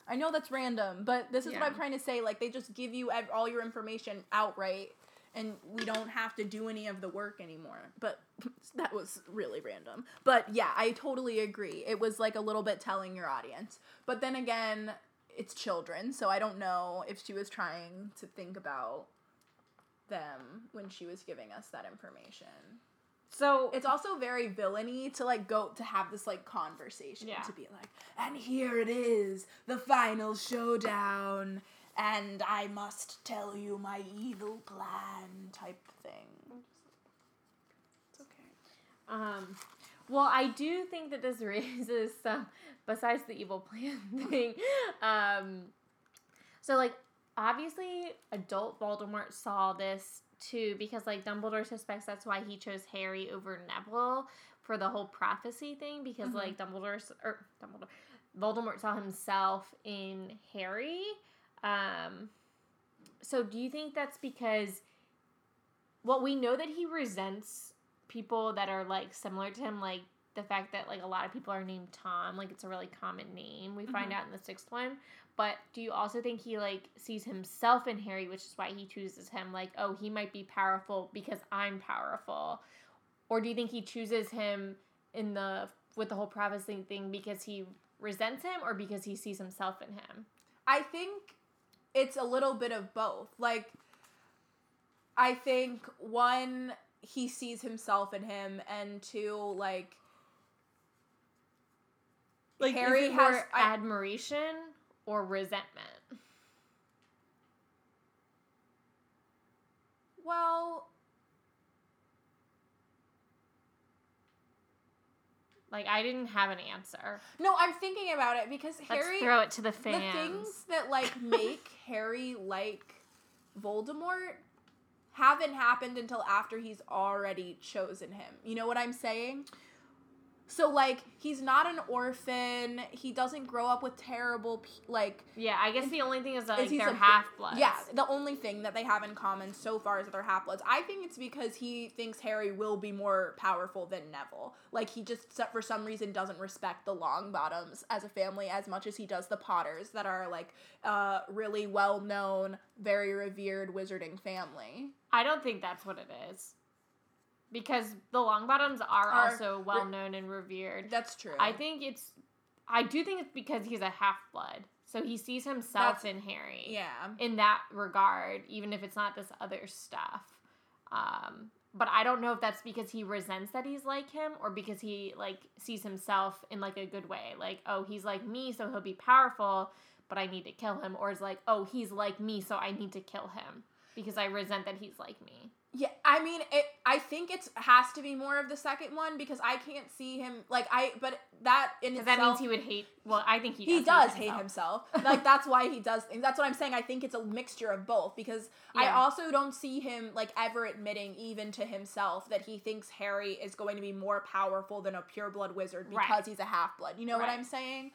I know that's random, but this is Yeah. what I'm trying to say. Like, they just give you ev- all your information outright, and we don't have to do any of the work anymore. But that was really random. But yeah, I totally agree. It was like a little bit telling your audience. But then again, it's children, so I don't know if she was trying to think about them when she was giving us that information so it's also very villainy to like go to have this like conversation Yeah. to be like and here it is the final showdown and i must tell you my evil plan type thing it's okay Um, well, I do think that this raises some, besides the evil plan thing. Um, so like obviously, adult Voldemort saw this too because like Dumbledore suspects that's why he chose Harry over Neville for the whole prophecy thing because Mhm. like Dumbledore or Dumbledore, Voldemort saw himself in Harry. Um, so do you think that's because? Well, we know that he resents people that are like similar to him, like the fact that like a lot of people are named Tom, like it's a really common name. We find Mhm. out in the sixth one. But do you also think he like sees himself in Harry, which is why he chooses him? Like, oh, he might be powerful because I'm powerful, or do you think he chooses him in the with the whole prophecy thing because he resents him, or because he sees himself in him? i think it's a little bit of both like i think one he sees himself in him and two like Like Harry is it has I- admiration or resentment. well Like I didn't have an answer. no i'm thinking about it because Let's harry throw it to the fans. the things that like make Harry like Voldemort haven't happened until after he's already chosen him. You know what I'm saying? So like he's not an orphan. He doesn't grow up with terrible pe- like yeah, I guess the only thing is that like, is they're half bloods. yeah, the only thing that they have in common so far is that they're half bloods. I think it's because he thinks Harry will be more powerful than Neville. Like he just for some reason doesn't respect the Longbottoms as a family as much as he does the Potters that are like uh really well known, very revered wizarding family. I don't think that's what it is. Because the Longbottoms are, Are also well known and revered. That's true. I think it's I do think it's because he's a half blood. So he sees himself That's- in Harry. yeah. in that regard, even if it's not this other stuff. Um, but I don't know if that's because he resents that he's like him or because he like sees himself in like a good way. Like, oh, he's like me, so he'll be powerful, but I need to kill him. Or it's like, oh, he's like me, so I need to kill him because I resent that he's like me. Yeah, I mean, it. I think it's has to be more of the second one because I can't see him like I. But that in itself, that means he would hate. Well, I think he does he does hate hate himself. like that's why he does things. That's what I'm saying. I think it's a mixture of both because I also don't see him like ever admitting even to himself that he thinks Harry is going to be more powerful than a pureblood wizard because Right. he's a half blood. You know what I'm saying?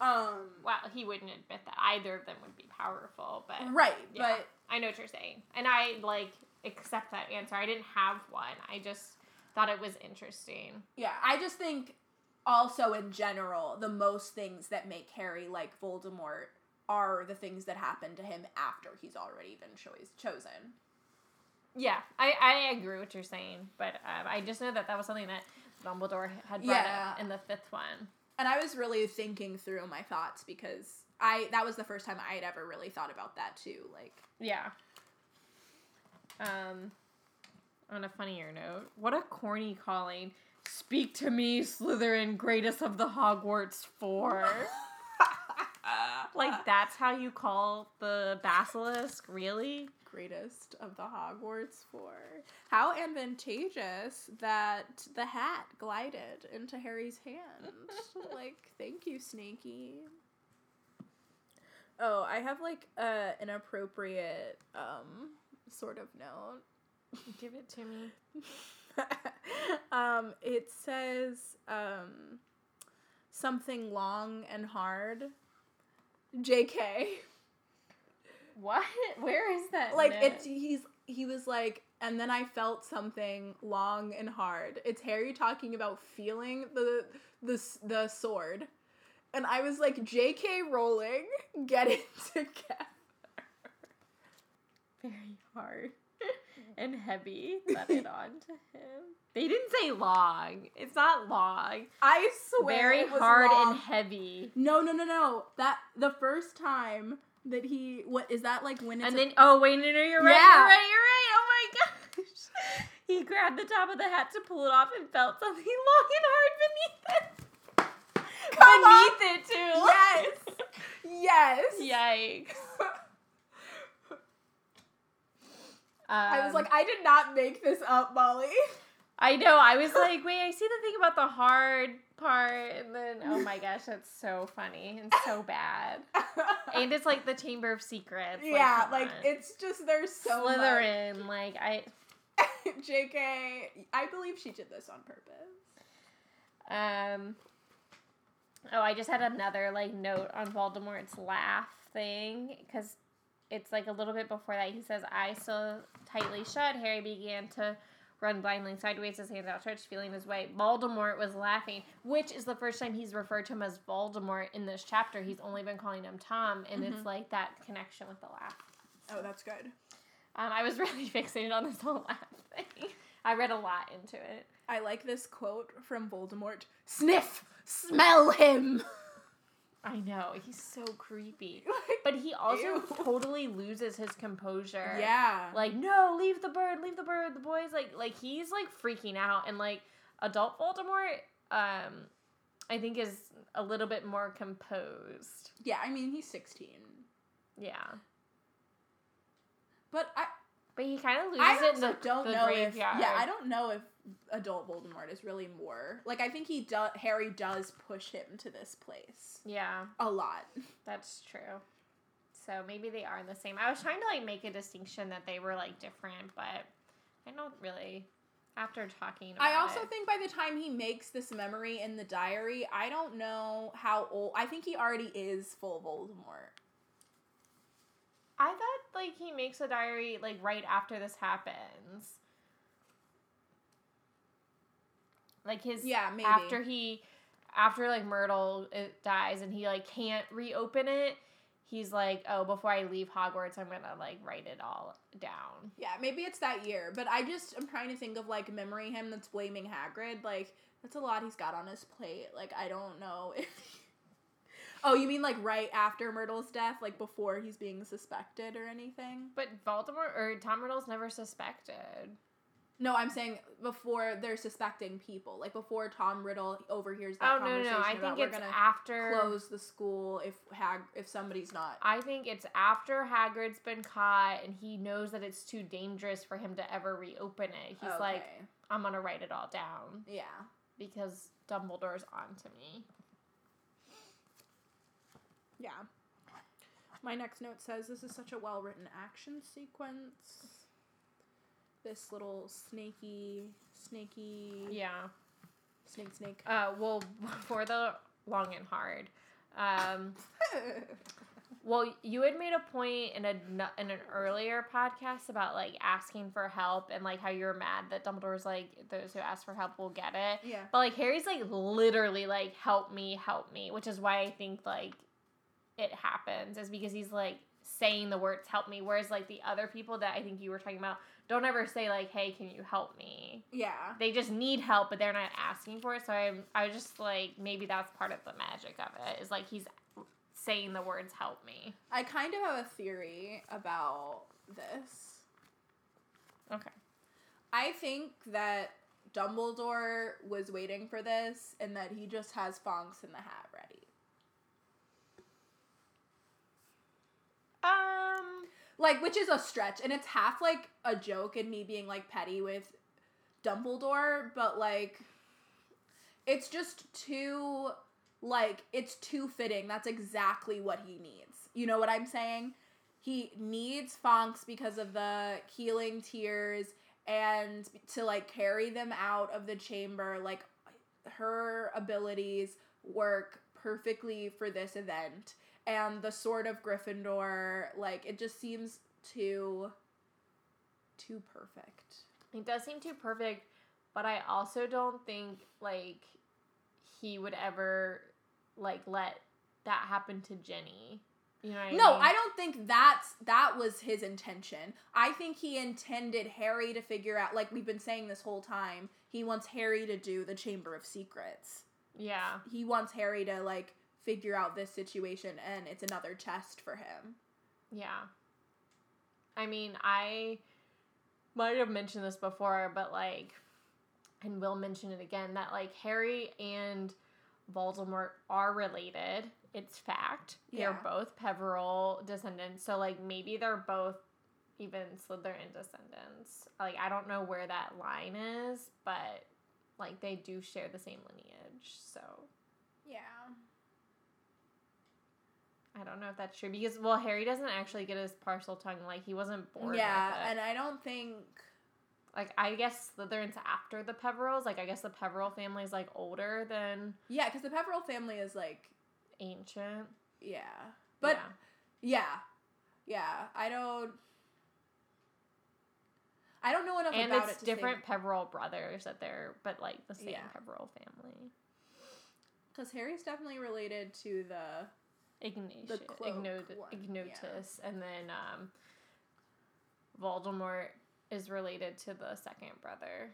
Um Well, he wouldn't admit that either of them would be powerful, but right, Yeah. but I know what you're saying, and I like accept that answer. I didn't have one. I just thought it was interesting. yeah, I just think also in general the most things that make Harry like Voldemort are the things that happen to him after he's already been cho- chosen. Yeah, I, I agree with what you're saying, but um, I just know that that was something that Dumbledore had brought Yeah. up in the fifth one. and I was really thinking through my thoughts because I that was the first time I had ever really thought about that too. Like, Yeah. Um, on a funnier note, what a corny calling. Speak to me, Slytherin, greatest of the Hogwarts four. like that's how you call the basilisk, really? greatest of the Hogwarts four. How advantageous that the hat glided into Harry's hand. like, thank you, Snaky. Oh, I have like uh, an appropriate um sort of note. Give it to me. um, it says um, something long and hard. JK. What? Where is that? Like note? it's he's he was like, and then I felt something long and hard. It's Harry talking about feeling the the the sword, and I was like, J.K. Rowling, get it together. very hard and heavy. Let it on to him. They didn't say long. It's not long. I swear, Very it was hard long. and heavy. No, no, no, no. That the first time that he what is that like when it's And a- then, oh wait, no, no, you're right, Yeah. you're right, you're right. Oh my gosh. He grabbed the top of the hat to pull it off and felt something long and hard beneath it. Come on. beneath it too. yes, yes. Yikes. I was Um, like, I did not make this up, Molly. I know. I was like, wait, I see the thing about the hard part, and then oh my gosh, that's so funny and so bad. And it's like the Chamber of Secrets. Like, yeah, like it's just there's so much. Slytherin. Like I, JK, I believe she did this on purpose. um. Oh, I just had another like note on Voldemort's laugh thing because it's like a little bit before that. He says, "Eyes so tightly shut." Harry began to run blindly sideways, his hands outstretched, feeling his way. Voldemort was laughing, which is the first time he's referred to him as Voldemort in this chapter. He's only been calling him Tom, and it's like that connection with the laugh. Oh, that's good. Um, I was really fixated on this whole laugh thing. I read a lot into it. I like this quote from Voldemort. Sniff, smell him. I know he's so creepy, but he also Ew. totally loses his composure. yeah, like no, leave the bird, leave the bird. The boys like like he's like freaking out, and like adult Voldemort, um, I think is a little bit more composed. yeah. I mean, he's sixteen, Yeah, but I but he kind of loses I it in the, don't the know graveyard. if yeah I don't know if adult Voldemort is really more like I think he does Harry does push him to this place Yeah, a lot. that's true. So maybe they are the same. I was trying to like make a distinction that they were like different, but I don't really. After talking, I also it. think by the time he makes this memory in the diary, I don't know how old. I think he already is full Voldemort. I thought like he makes a diary like right after this happens. Like his Yeah, maybe. after he after like Myrtle uh, dies and he like can't reopen it. He's like, oh, before I leave Hogwarts, I'm gonna like write it all down. Yeah, maybe it's that year, but I just I'm trying to think of like memory him that's blaming Hagrid. Like that's a lot he's got on his plate. Like I don't know if. Oh, you mean like right after Myrtle's death, like before he's being suspected or anything? But Voldemort or Tom Riddle's never suspected. No, I'm saying before they're suspecting people, like before Tom Riddle overhears that Oh no, no, no! I about think it's after. close the school if Hag if somebody's not. I think it's after Hagrid's been caught and he knows that it's too dangerous for him to ever reopen it. He's like, I'm gonna write it all down yeah. because Dumbledore's on to me. Yeah. My next note says this is such a well written action sequence. This little snaky, snaky, Yeah. snake, snake. Uh, well, for the long and hard. Um, well, you had made a point in a in an earlier podcast about like asking for help and like how you were mad that Dumbledore's like those who ask for help will get it. yeah. But like Harry's like literally like help me, help me, which is why I think like it happens is because he's like saying the words help me whereas like the other people that I think you were talking about don't ever say like hey, can you help me? Yeah. They just need help but they're not asking for it. So I'm I just like maybe that's part of the magic of it is like he's saying the words help me. I kind of have a theory about this. Okay. I think that Dumbledore was waiting for this and that he just has Fawkes in the hat ready. Um Like, which is a stretch, and it's half like a joke and me being like petty with Dumbledore, but like, it's just too, like, it's too fitting. That's exactly what he needs. You know what I'm saying? He needs Fawkes because of the healing tears and to like carry them out of the chamber. Like, her abilities work perfectly for this event and the sword of Gryffindor, like it just seems too too perfect. It does seem too perfect, but I also don't think like he would ever like let that happen to Ginny. You know what I No, mean? I don't think that's that was his intention. I think he intended Harry to figure out like we've been saying this whole time. He wants Harry to do the Chamber of Secrets. Yeah. He wants Harry to like figure out this situation and it's another test for him. Yeah. I mean, I might have mentioned this before, but like, and will mention it again that like Harry and Voldemort are related. It's fact. They're both Peverell descendants, so like maybe they're both even Slytherin descendants. Like I don't know where that line is, but like they do share the same lineage. So Yeah. I don't know if that's true because well, Harry doesn't actually get his Parseltongue. Like he wasn't born. yeah, with it. and I don't think like I guess Slytherin's after the Peverells. Like I guess the Peverell family is like older than yeah, because the Peverell family is like ancient. yeah, but Yeah. yeah, yeah, I don't. I don't know enough and about it's it to different Peverell brothers that they're but like the same Yeah. Peverell family. because Harry's definitely related to the Ignatius, cloak Ignot- one, yeah. And then um, Voldemort is related to the second brother,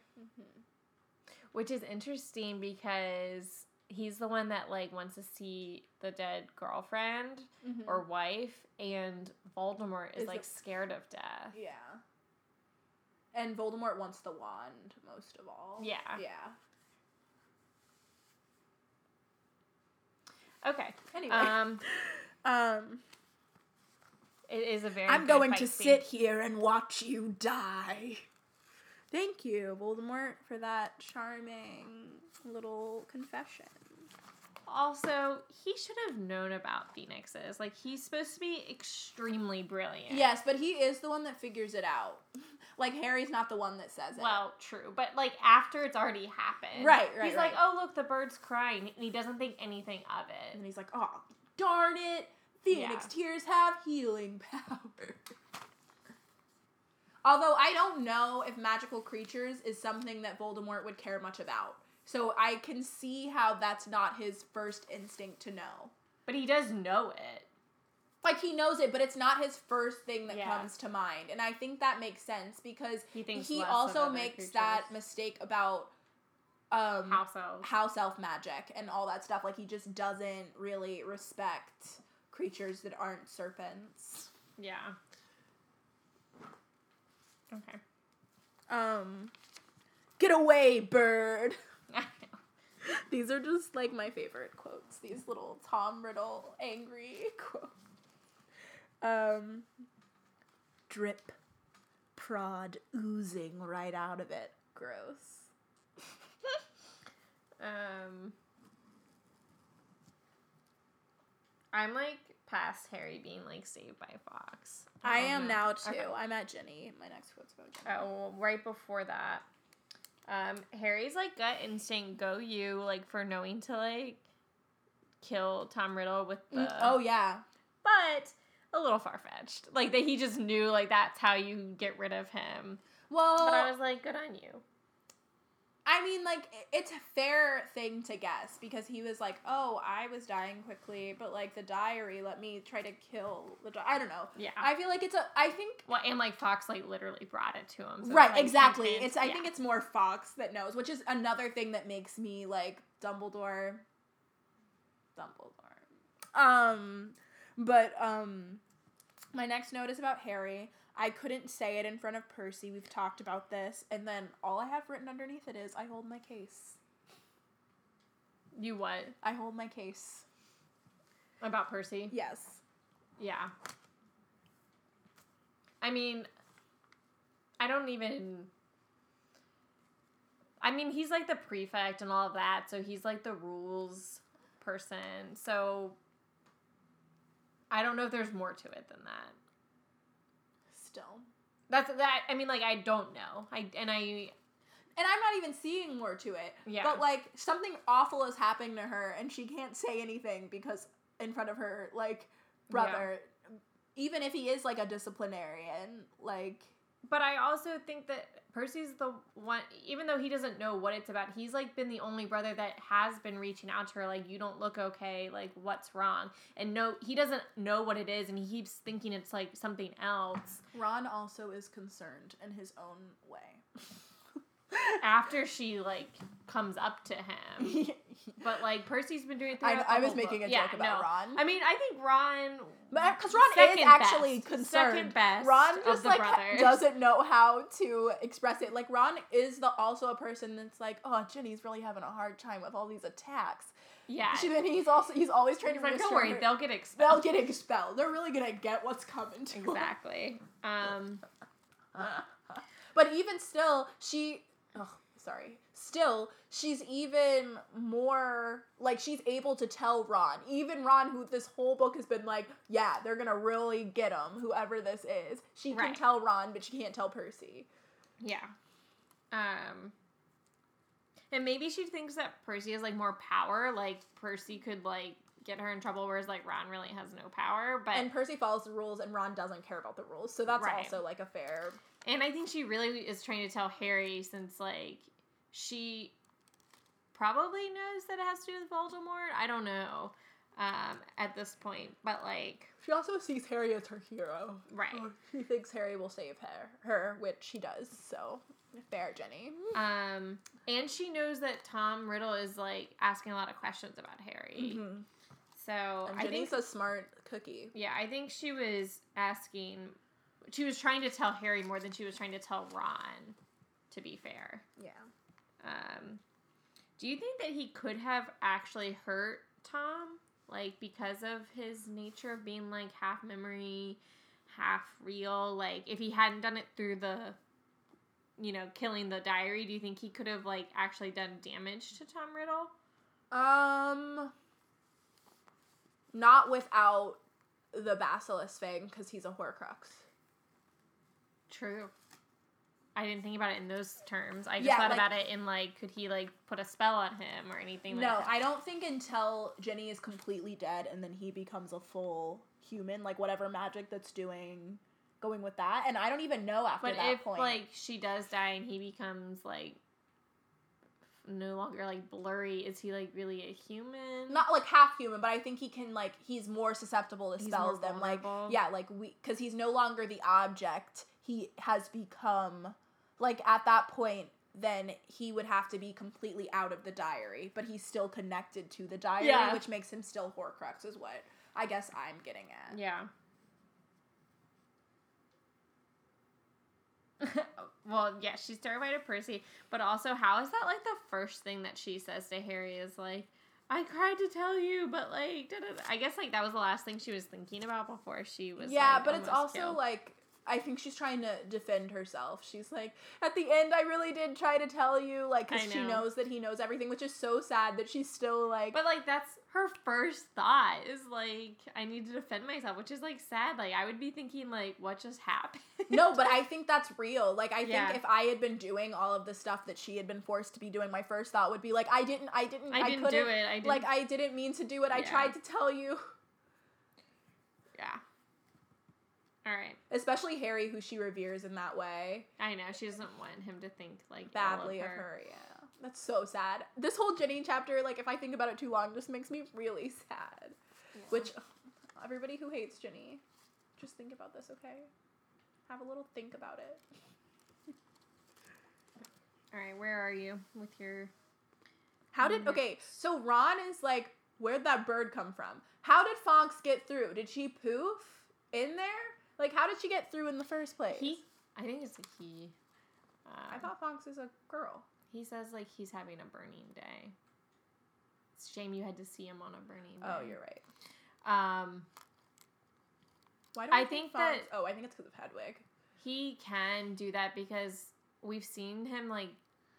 which is interesting because he's the one that like wants to see the dead girlfriend or wife, and Voldemort is, Is like a- scared of death. yeah. And Voldemort wants the wand most of all. Yeah. Yeah. Okay. Anyway, Um, um, it is a very. I'm going to scene. sit here and watch you die. Thank you, Voldemort, for that charming little confession. Also, he should have known about phoenixes. Like he's supposed to be extremely brilliant. Yes, but he is the one that figures it out. Like Harry's not the one that says it. Well, true, but like after it's already happened, Right, right, He's like, "Oh, look, the bird's crying," and he doesn't think anything of it. and he's like, "Oh, darn it! Phoenix Yeah. tears have healing power." Although I don't know if magical creatures is something that Voldemort would care much about. So I can see how that's not his first instinct to know. But he does know it. Like he knows it, but it's not his first thing that Yeah. comes to mind. And I think that makes sense because He thinks he also makes that mistake about um House elves. house elf magic and all that stuff. Like he just doesn't really respect creatures that aren't serpents. Yeah. Okay. Um it away, bird. These are just like my favorite quotes. These little Tom Riddle angry quotes. Um, drip, prod oozing right out of it. Gross. Um, I'm like past Harry being like saved by Fawkes. I am know. now too. Okay. I'm at Ginny. My next quote's about Ginny. Oh, well, right before that, um, Harry's like gut instinct, go you, like for knowing to like kill Tom Riddle with the. Mm, oh yeah. but a little far fetched. Like that he just knew like that's how you get rid of him. Well, But I was like, good on you. I mean, like, it's a fair thing to guess because he was like, oh, I was dying quickly, but like the diary let me try to kill the. Di-. I don't know. Yeah. I feel like it's a. I think. well, and like Fawkes like literally brought it to him. so right, like, exactly. It's. I Yeah. think it's more Fawkes that knows, which is another thing that makes me like Dumbledore. Dumbledore. Um, but um, my next note is about Harry. I couldn't say it in front of Percy. We've talked about this, and then all I have written underneath it is I hold my case. you what I hold my case. about Percy? Yes. Yeah. I mean, I don't even. I mean, he's like the prefect and all of that, so he's like the rules person. So I don't know if there's more to it than that. Still. That's that. I mean, like I don't know. I and I And I'm not even seeing more to it. Yeah. But like something awful is happening to her and she can't say anything because in front of her like brother even if he is like a disciplinarian, like But I also think that Percy's the one, even though he doesn't know what it's about, he's like been the only brother that has been reaching out to her, like, you don't look okay, like, what's wrong? And no, he doesn't know what it is, and he keeps thinking it's like something else. Ron also is concerned in his own way. After she, like, comes up to him. But, like, Percy's been doing it I, I was making book. a Yeah, joke about no. Ron. I mean, I think Ron. Because Ron is actually best. concerned. Second best. Ron of just the like brothers. doesn't know how to express it. Like Ron is the also a person that's like, oh, Ginny's really having a hard time with all these attacks. Yeah. She, then he's also he's always trying He's to like, don't worry, her- they'll get expelled. they'll get expelled. They're really gonna get what's coming to them. Exactly. Um, But even still, she. Oh, sorry. Still, she's even more like she's able to tell Ron. Even Ron, who this whole book has been like, yeah, they're gonna really get him, whoever this is. She can tell Ron, but she can't tell Percy. Yeah. Um and maybe she thinks that Percy has like more power, like Percy could like get her in trouble whereas like Ron really has no power, but and Percy follows the rules, and Ron doesn't care about the rules. So that's Right. also like a fair. And I think she really is trying to tell Harry since like she probably knows that it has to do with Voldemort. I don't know. Um at this point, but like She also sees Harry as her hero. right. She thinks Harry will save her, her, which he does. So fair, Ginny. Um and she knows that Tom Riddle is like asking a lot of questions about Harry. Mhm. So And I think a smart cookie. Yeah, I think she was asking. She was trying to tell Harry more than she was trying to tell Ron. To be fair, Yeah. um, do you think that he could have actually hurt Tom, like because of his nature of being like half memory, half real? Like if he hadn't done it through the, you know, killing the diary, do you think he could have like actually done damage to Tom Riddle? Um, not without the basilisk thing because he's a Horcrux. True. I didn't think about it in those terms. I just Yeah, thought like- about it in like, could he like put a spell on him or anything? like No, that? I don't think until Ginny is completely dead and then he becomes a full human, like whatever magic that's doing, going with that. And I don't even know after But that if point. like she does die and he becomes like no longer like blurry, is he like really a human? not like half human, but I think he can like he's more susceptible to He's spells than like yeah, like we because he's no longer the object. He has become like at that point. Then he would have to be completely out of the diary, but he's still connected to the diary, Yeah. which makes him still Horcrux, is what I guess I'm getting at. Yeah. well, yeah, she's terrified of Percy, but also how is that like the first thing that she says to Harry is like, I cried to tell you, but like, da-da-da." I guess like that was the last thing she was thinking about before she was. yeah, like, but it's also killed. like I think she's trying to defend herself. She's like, at the end, I really did try to tell you, like, I because she knows that he knows everything, which is so sad that she's still like, But like that's her first thought is like I need to defend myself, which is like sad. Like I would be thinking like what just happened. no, but I think that's real. Like, I think Yeah. if I had been doing all of the stuff that she had been forced to be doing, my first thought would be like, I didn't, I didn't, I didn't couldn't, do it. I didn't. Like, I didn't mean to do it. I tried to tell you. yeah. All right. Especially Harry, who she reveres in that way. I know she doesn't want him to think like badly of her. Yeah, that's so sad. This whole Ginny chapter, like if I think about it too long, just makes me really sad. Which everybody who hates Ginny, just think about this, okay? Have a little think about it. All right, where are you with your? How did mm. okay? So Ron is like, where'd that bird come from? How did Fawkes get through? Did she poof in there? Like, how did she get through in the first place? He, I think it's a he. Um, I thought Fawkes is a girl. he says like he's having a burning day. It's a shame you had to see him on a burning day. Oh, you're right. Um, Why do I I, think Fawkes? that- Oh, I think it's because of Hedwig. he can do that because we've seen him like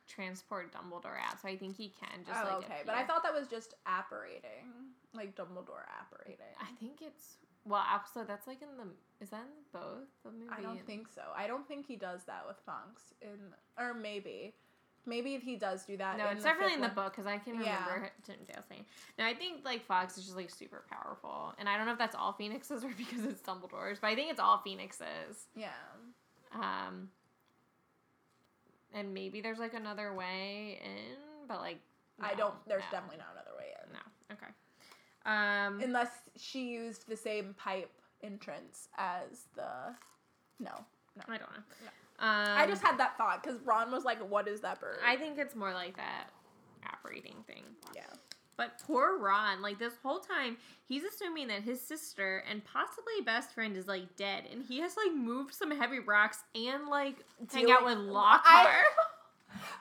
transport Dumbledore out, so I think he can just oh, like. okay. But I thought that was just apparating, like Dumbledore apparating. I think it's well. Also, that's like in the. Is that in both the movie? I don't think so. I don't think he does that with Fawkes in, or maybe, maybe he does do that. No, it's definitely in the book because I can Yeah. remember Jim Dale saying. No, I think like Fawkes is just like super powerful, and I don't know if that's all Phoenixes or because it's Dumbledore's, but I think it's all Phoenixes. Yeah, Um, and maybe there's like another way in, but like I don't. There's no, definitely not another way in, no. Okay. Um, unless she used the same pipe entrance as the. No, no. I don't know. No. Um, I just had that thought because Ron was like, "What is that bird?" I think it's more like that apparating thing. yeah. But poor Ron, like this whole time, he's assuming that his sister and possibly best friend is like dead, and he has like moved some heavy rocks and like hang out with Lockhart I-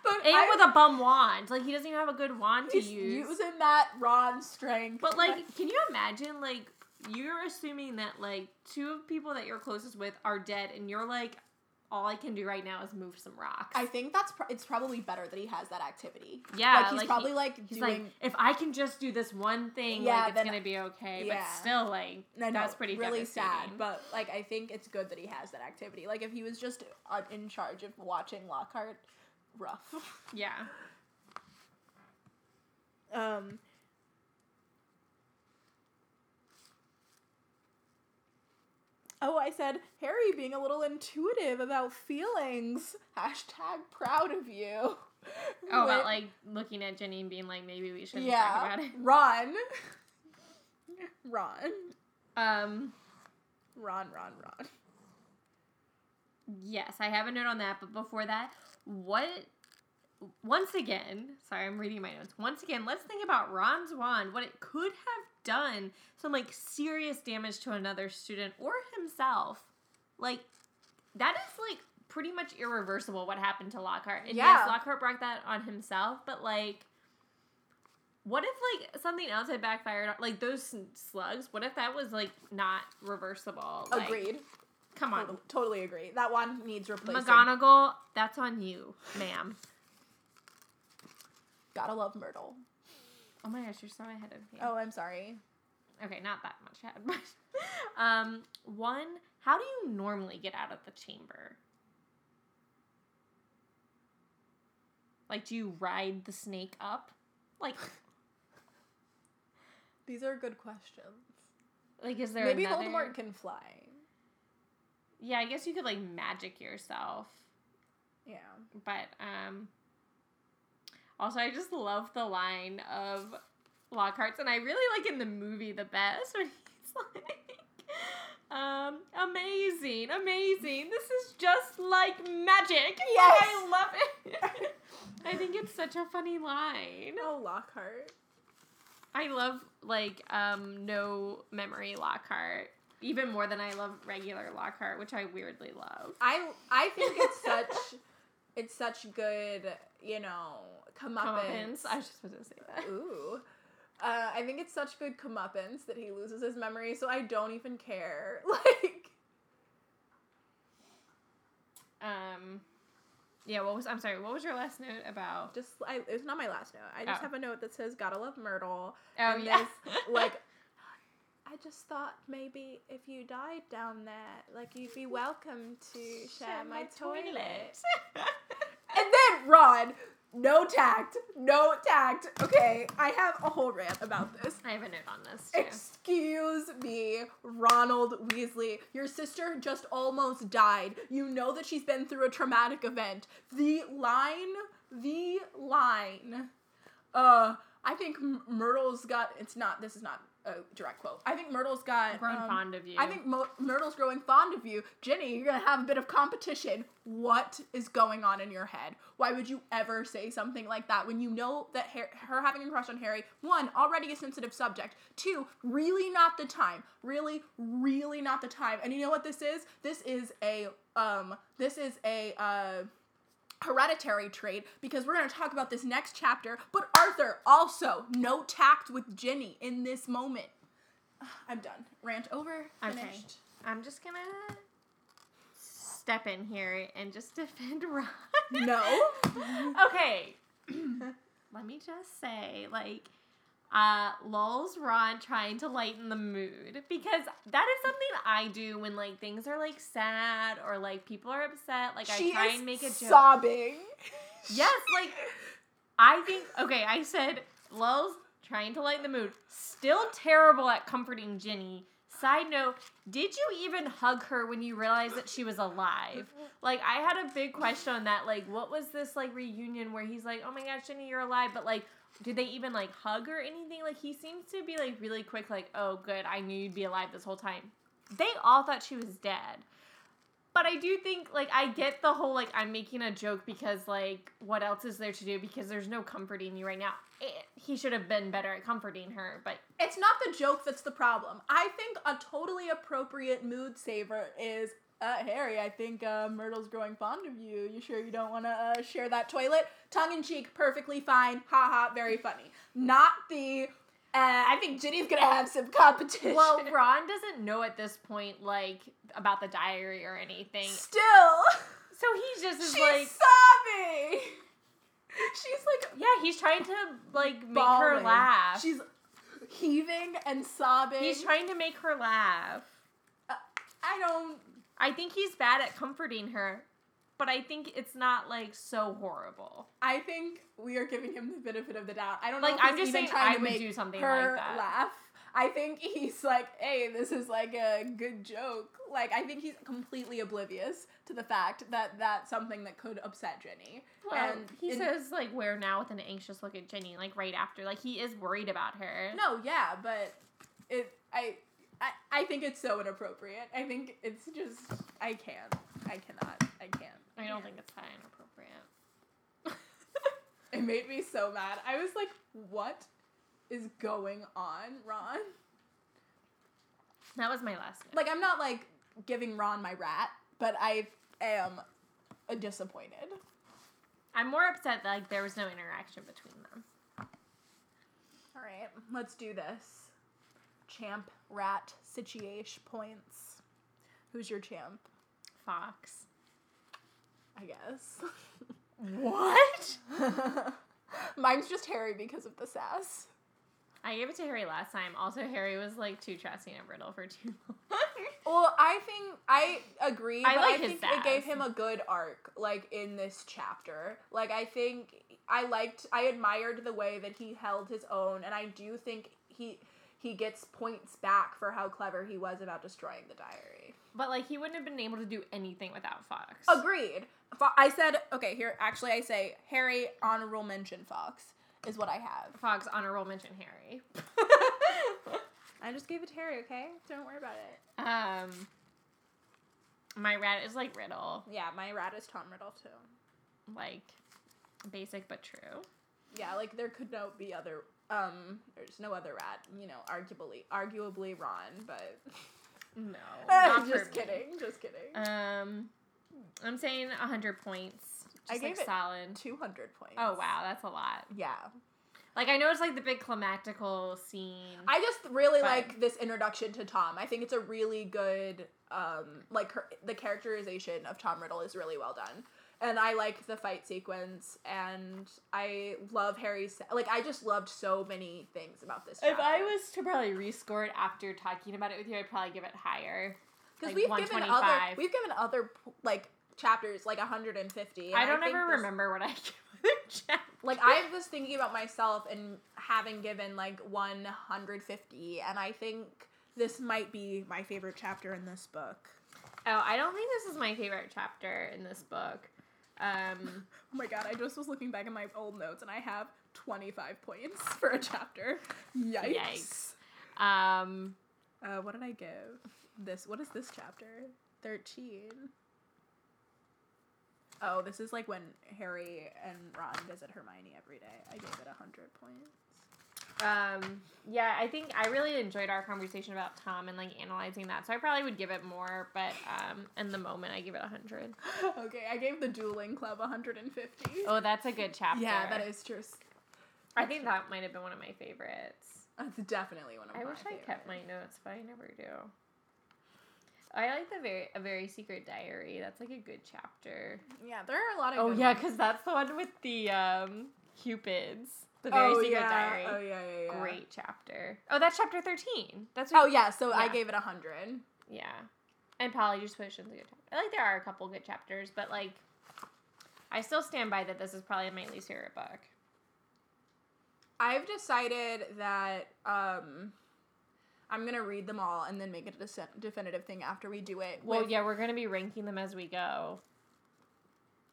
but I, with a bum wand. Like he doesn't even have a good wand to use. using that Ron strength. But like, can you imagine like you're assuming that like two of people that you're closest with are dead, and you're like, all I can do right now is move some rocks. I think that's pro- it's probably better that he has that activity. Yeah, like he's like, he- probably like He's doing. like, if I can just do this one thing, Yeah, like it's gonna be okay. yeah. But still, like know, that's pretty really sad. But like, I think it's good that he has that activity. Like, if he was just uh, in charge of watching Lockhart, rough. yeah. um. Oh, I said Harry being a little intuitive about feelings. Hashtag proud of you. Oh, about like looking at Ginny and being like, maybe we shouldn't yeah, talk about it. Ron. Ron. Um, Ron. Ron. Ron. yes, I have a note on that, but before that, what? Once again, sorry, I'm reading my notes. Once again, let's think about Ron's wand. What it could have done some like serious damage to another student or himself. Like that is like pretty much irreversible. What happened to Lockhart? And Yeah. yes, Lockhart brought that on himself, but like. What if like something else had backfired? Like those slugs. What if that was like not reversible? Like, Agreed. Come on, Totally, totally agree. That one needs replacing. McGonagall. That's on you, ma'am. Gotta love Myrtle. Oh my gosh, you're so ahead of me. Oh, I'm sorry. Okay, not that much ahead, but um, one. How do you normally get out of the chamber? Like, do you ride the snake up? Like, These are good questions. like is there Maybe another? Voldemort can fly. Yeah, I guess you could like magic yourself, Yeah. but um. Also, I just love the line of Lockhart's, and I really like in the movie the best when he's like, um, amazing, amazing. This is just like magic. Yes. I love it. I think it's such a funny line. Oh, Lockhart. I love like um no memory Lockhart even more than I love regular Lockhart, which I weirdly love. I I think it's such it's such good, you know, comeuppance. Comeuppance. I was just supposed to say that. Ooh. Uh, I think it's such good comeuppance that he loses his memory, so I don't even care. Like, Um, yeah. What was? I'm sorry. What was your last note about? just I, it's not my last note. I just Oh. have a note that says "Gotta love Myrtle." Oh and yeah. this, like, I just thought maybe if you died down there, like you'd be welcome to share, my, toilet. And then Ron, no tact, no tact. Okay, I have a whole rant about this. I have a note on this too. Excuse me, Ronald Weasley. Your sister just almost died. You know that she's been through a traumatic event. The line, the line. Uh, I think Myrtle's got. It's not. This is not a direct quote. I think Myrtle's got. Grown um, fond of you. I think Mo- Myrtle's growing fond of you. Ginny, you're gonna have a bit of competition. What is going on in your head? Why would you ever say something like that when you know that her, her having a crush on Harry, one, already a sensitive subject, two, really not the time. Really, really not the time. And you know what this is? This is a, um, this is a, uh, hereditary trait because we're going to talk about this next chapter. But Arthur also no tact with Ginny in this moment. I'm done. Rant over. Okay. Finished. I'm just gonna step in here and just defend Ron. No. okay. Let me just say, like, uh, lulls Ron trying to lighten the mood because that is something I do when like things are like sad or like people are upset. Like she I try and make a joke. sobbing. Yes, like I think okay, I said lulls trying to lighten the mood. Still terrible at comforting Ginny. Side note, did you even hug her when you realized that she was alive? Like I had a big question on that. Like what was this like reunion where he's like, "Oh my gosh, Ginny, you're alive." But like did they even like hug or anything? Like he seems to be like really quick like, "Oh, good. I knew you'd be alive this whole time." They all thought she was dead. But I do think like I get the whole like I'm making a joke because like what else is there to do because there's no comforting you right now. Eh, he should have been better at comforting her, but It's not the joke that's the problem. I think a totally appropriate mood saver is uh, Harry, I think uh, Myrtle's growing fond of you. You sure you don't want to uh, share that toilet? Tongue in cheek, perfectly fine. Ha ha, very funny. Not the, uh, I think Ginny's gonna have some competition. well, Ron doesn't know at this point like about the diary or anything. still, So he just is she's like sobbing. She's like yeah, he's trying to like make her bawling. laugh. She's heaving and sobbing. he's trying to make her laugh. I don't. I think he's bad at comforting her, but I think it's not like so horrible. I think we are giving him the benefit of the doubt. I don't Like, know. If I'm just saying trying I to would make do something her like that. Laugh. I think he's like, hey, this is like a good joke. Like, I think he's completely oblivious to the fact that that's something that could upset Ginny. Well, and he in- says like where now with an anxious look at Ginny, like right after, like he is worried about her. No, yeah, but it. I. I, I think it's so inappropriate. I think it's just I can't. I cannot. I can't. I don't think it's that inappropriate. It made me so mad. I was like, what is going on, Ron? That was my last note. Like, I'm not like giving Ron my rat, but I am disappointed. I'm more upset that like there was no interaction between them. All right, let's do this. Champ rat situation points. Who's your champ? Fawkes. I guess. What? Mine's just Harry because of the sass. I gave it to Harry last time. Also, Harry was like too trusting and brittle for too long. Well, I think I agree, I like I his think it gave him a good arc, like in this chapter. Like I think I liked, I admired the way that he held his own, and I do think he he gets points back for how clever he was about destroying the diary. but like he wouldn't have been able to do anything without Fawkes. Agreed. Fo- I said okay. Here, actually, I say Harry honorable mention Fawkes is what I have. Fawkes honorable mention Harry. I just gave it to Harry. Okay, don't worry about it. Um, my rat is like Riddle, Yeah, my rat is Tom Riddle too. like basic but true. Yeah, like there could no be other um there's no other rat, you know, arguably arguably Ron, but No, just me. kidding, just kidding. Um, I'm saying 100 points I Just gave like it solid. 200 points. Oh wow, that's a lot. Yeah. Like I know it's like the big climactical scene. I just really But- like this introduction to Tom. I think it's a really good, um, like her, the characterization of Tom Riddle is really well done, and I like the fight sequence, and I love Harry's. Like I just loved so many things about this. if I was to probably rescore it after talking about it with you, I'd probably give it higher. because like we've given other we've given other like chapters like 150. I don't think ever remember what I give. Like I was thinking about myself and having given like 150, and I think this might be my favorite chapter in this book. Oh, I don't think this is my favorite chapter in this book. Um, Oh my god, I just was looking back at my old notes and I have 25 points for a chapter. Yikes. Yikes. um, Uh, what did I give? This what is this chapter? 13. Oh, this is like when Harry and Ron visit Hermione every day. I gave it 100 points. Um, yeah, I think I really enjoyed our conversation about Tom and like analyzing that. So I probably would give it more, but um, in the moment, I give it hundred. okay, I gave the dueling club 150. Oh, that's a good chapter. yeah, that is true. I think that might have been one of my favorites. That's definitely one of I my I wish I kept my notes, but I never do. I like the very a very secret diary. That's like a good chapter. Yeah, there are a lot of Oh yeah, because that's the one with the um cupids. The very oh, secret yeah. diary. Oh yeah, yeah, yeah. Great chapter. Oh, that's chapter thirteen. That's Oh yeah, so I gave it a 100. yeah. And Polyjuice Potion's a good chapter. I like there are a couple good chapters, but like, I still stand by that this is probably my least favorite book. I've decided that um, I'm gonna read them all and then make it a dece- definitive thing after we do it. Well, yeah, we're gonna be ranking them as we go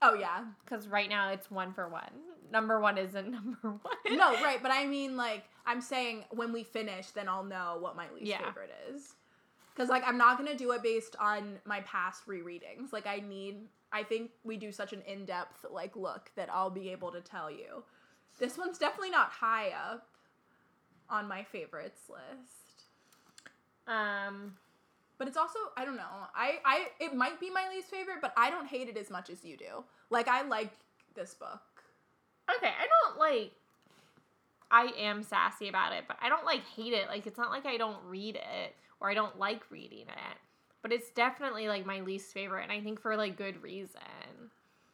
Oh yeah. because right now it's one for one. Number one isn't number one. No, right, but I mean like I'm saying when we finish, then I'll know what my least Yeah. favorite is. Cause like I'm not gonna do it based on my past rereadings. Like I need. I think we do such an in depth like look that I'll be able to tell you. This one's definitely not high up on my favorites list. Um. But it's also I don't know. I I it might be my least favorite, but I don't hate it as much as you do. Like I like this book. Like. I am sassy about it, but I don't like hate it. Like it's not like I don't read it or I don't like reading it, but it's definitely like my least favorite, and I think for like good reason.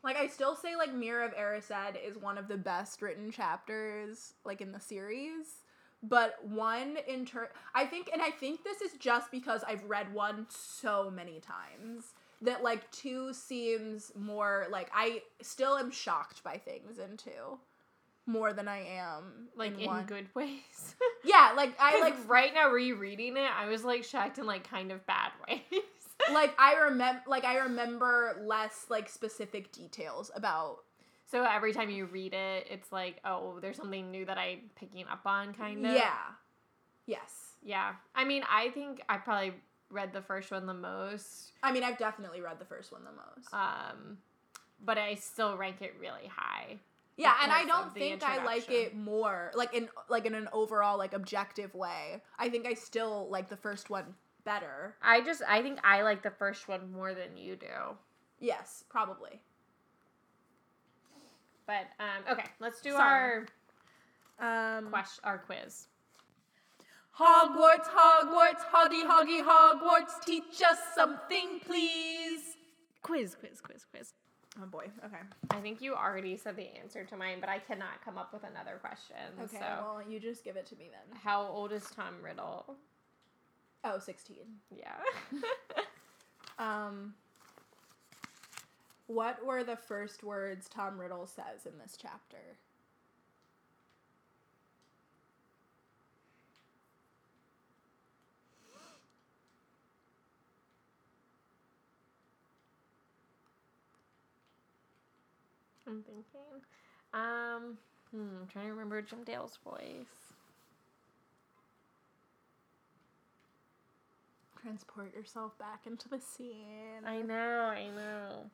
Like I still say like Mirror of Erised is one of the best written chapters like in the series. But one in turn I think and I think this is just because I've read one so many times that like two seems more like I still am shocked by things in two more than I am Like in, one. good ways. Yeah, like I like right now rereading it, I was like shocked in like kind of bad ways. like I remember like I remember less like specific details about so every time you read it, it's like, oh, there's something new that I'm picking up on, kind of. Yeah. Yes. Yeah. I mean, I think I probably read the first one the most. I mean, I've definitely read the first one the most. Um, but I still rank it really high. Yeah, and I don't think I like it more like in like in an overall like objective way. I think I still like the first one better. I just I think I like the first one more than you do. Yes, probably. But um, okay, let's do Sorry. our Um question, our quiz. Hogwarts, Hogwarts, Hoggy Hoggy Hogwarts, teach us something, please. Quiz, quiz, quiz, quiz. Oh boy. Okay. I think you already said the answer to mine, but I cannot come up with another question. Okay. So, Well, you just give it to me then. how old is Tom Riddle? Oh, 16. Yeah. Um, what were the first words Tom Riddle says in this chapter? I'm thinking. Um, hmm, I'm trying to remember Jim Dale's voice. Transport yourself back into the scene. I know, I know.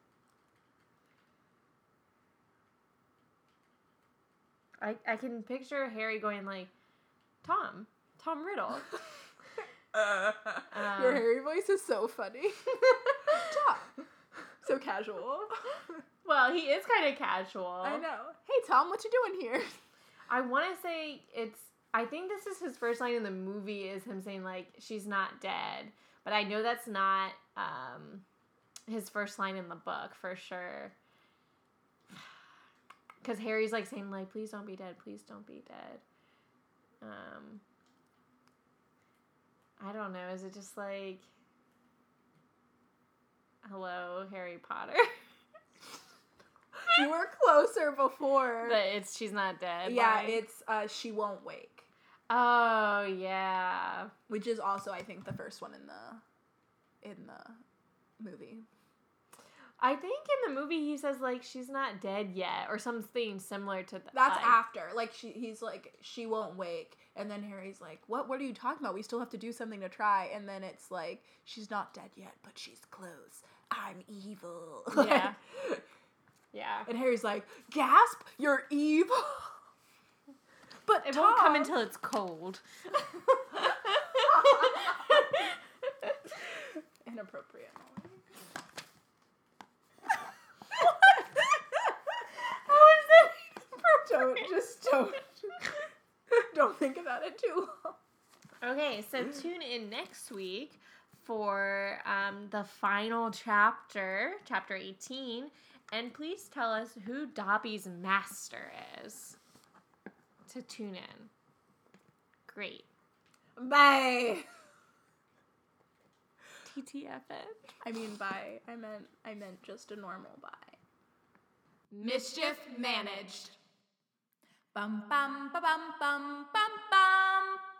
I I can picture Harry going like, Tom, Tom Riddle. Your Um, Harry voice is so funny. Tom. So casual. Well, he is kind of casual. I know. Hey Tom, what you doing here? I want to say it's. I think this is his first line in the movie is him saying like she's not dead, but I know that's not um, his first line in the book for sure. Because Harry's like saying like please don't be dead, please don't be dead. Um, I don't know. Is it just like hello Harry Potter? You were closer before. but it's she's not dead. yeah, it's uh she won't wake. Oh yeah. Which is also I think the first one in the in the movie. I think in the movie he says like she's not dead yet or something similar to that. That's after. Like she he's like, she won't wake. And then Harry's like, What what are you talking about? We still have to do something to try. And then it's like, she's not dead yet, but she's close. I'm evil. Yeah. Yeah. and Harry's like, Gasp, you're evil. but It won't come until it's cold. inappropriate. don't just don't don't think about it too long. Okay, so tune in next week for um, the final chapter, chapter 18, and please tell us who Dobby's master is to tune in. Great. Bye. TTFN. I mean bye. I meant I meant just a normal bye. Mischief managed. Bum bum ba bum bum bum bum.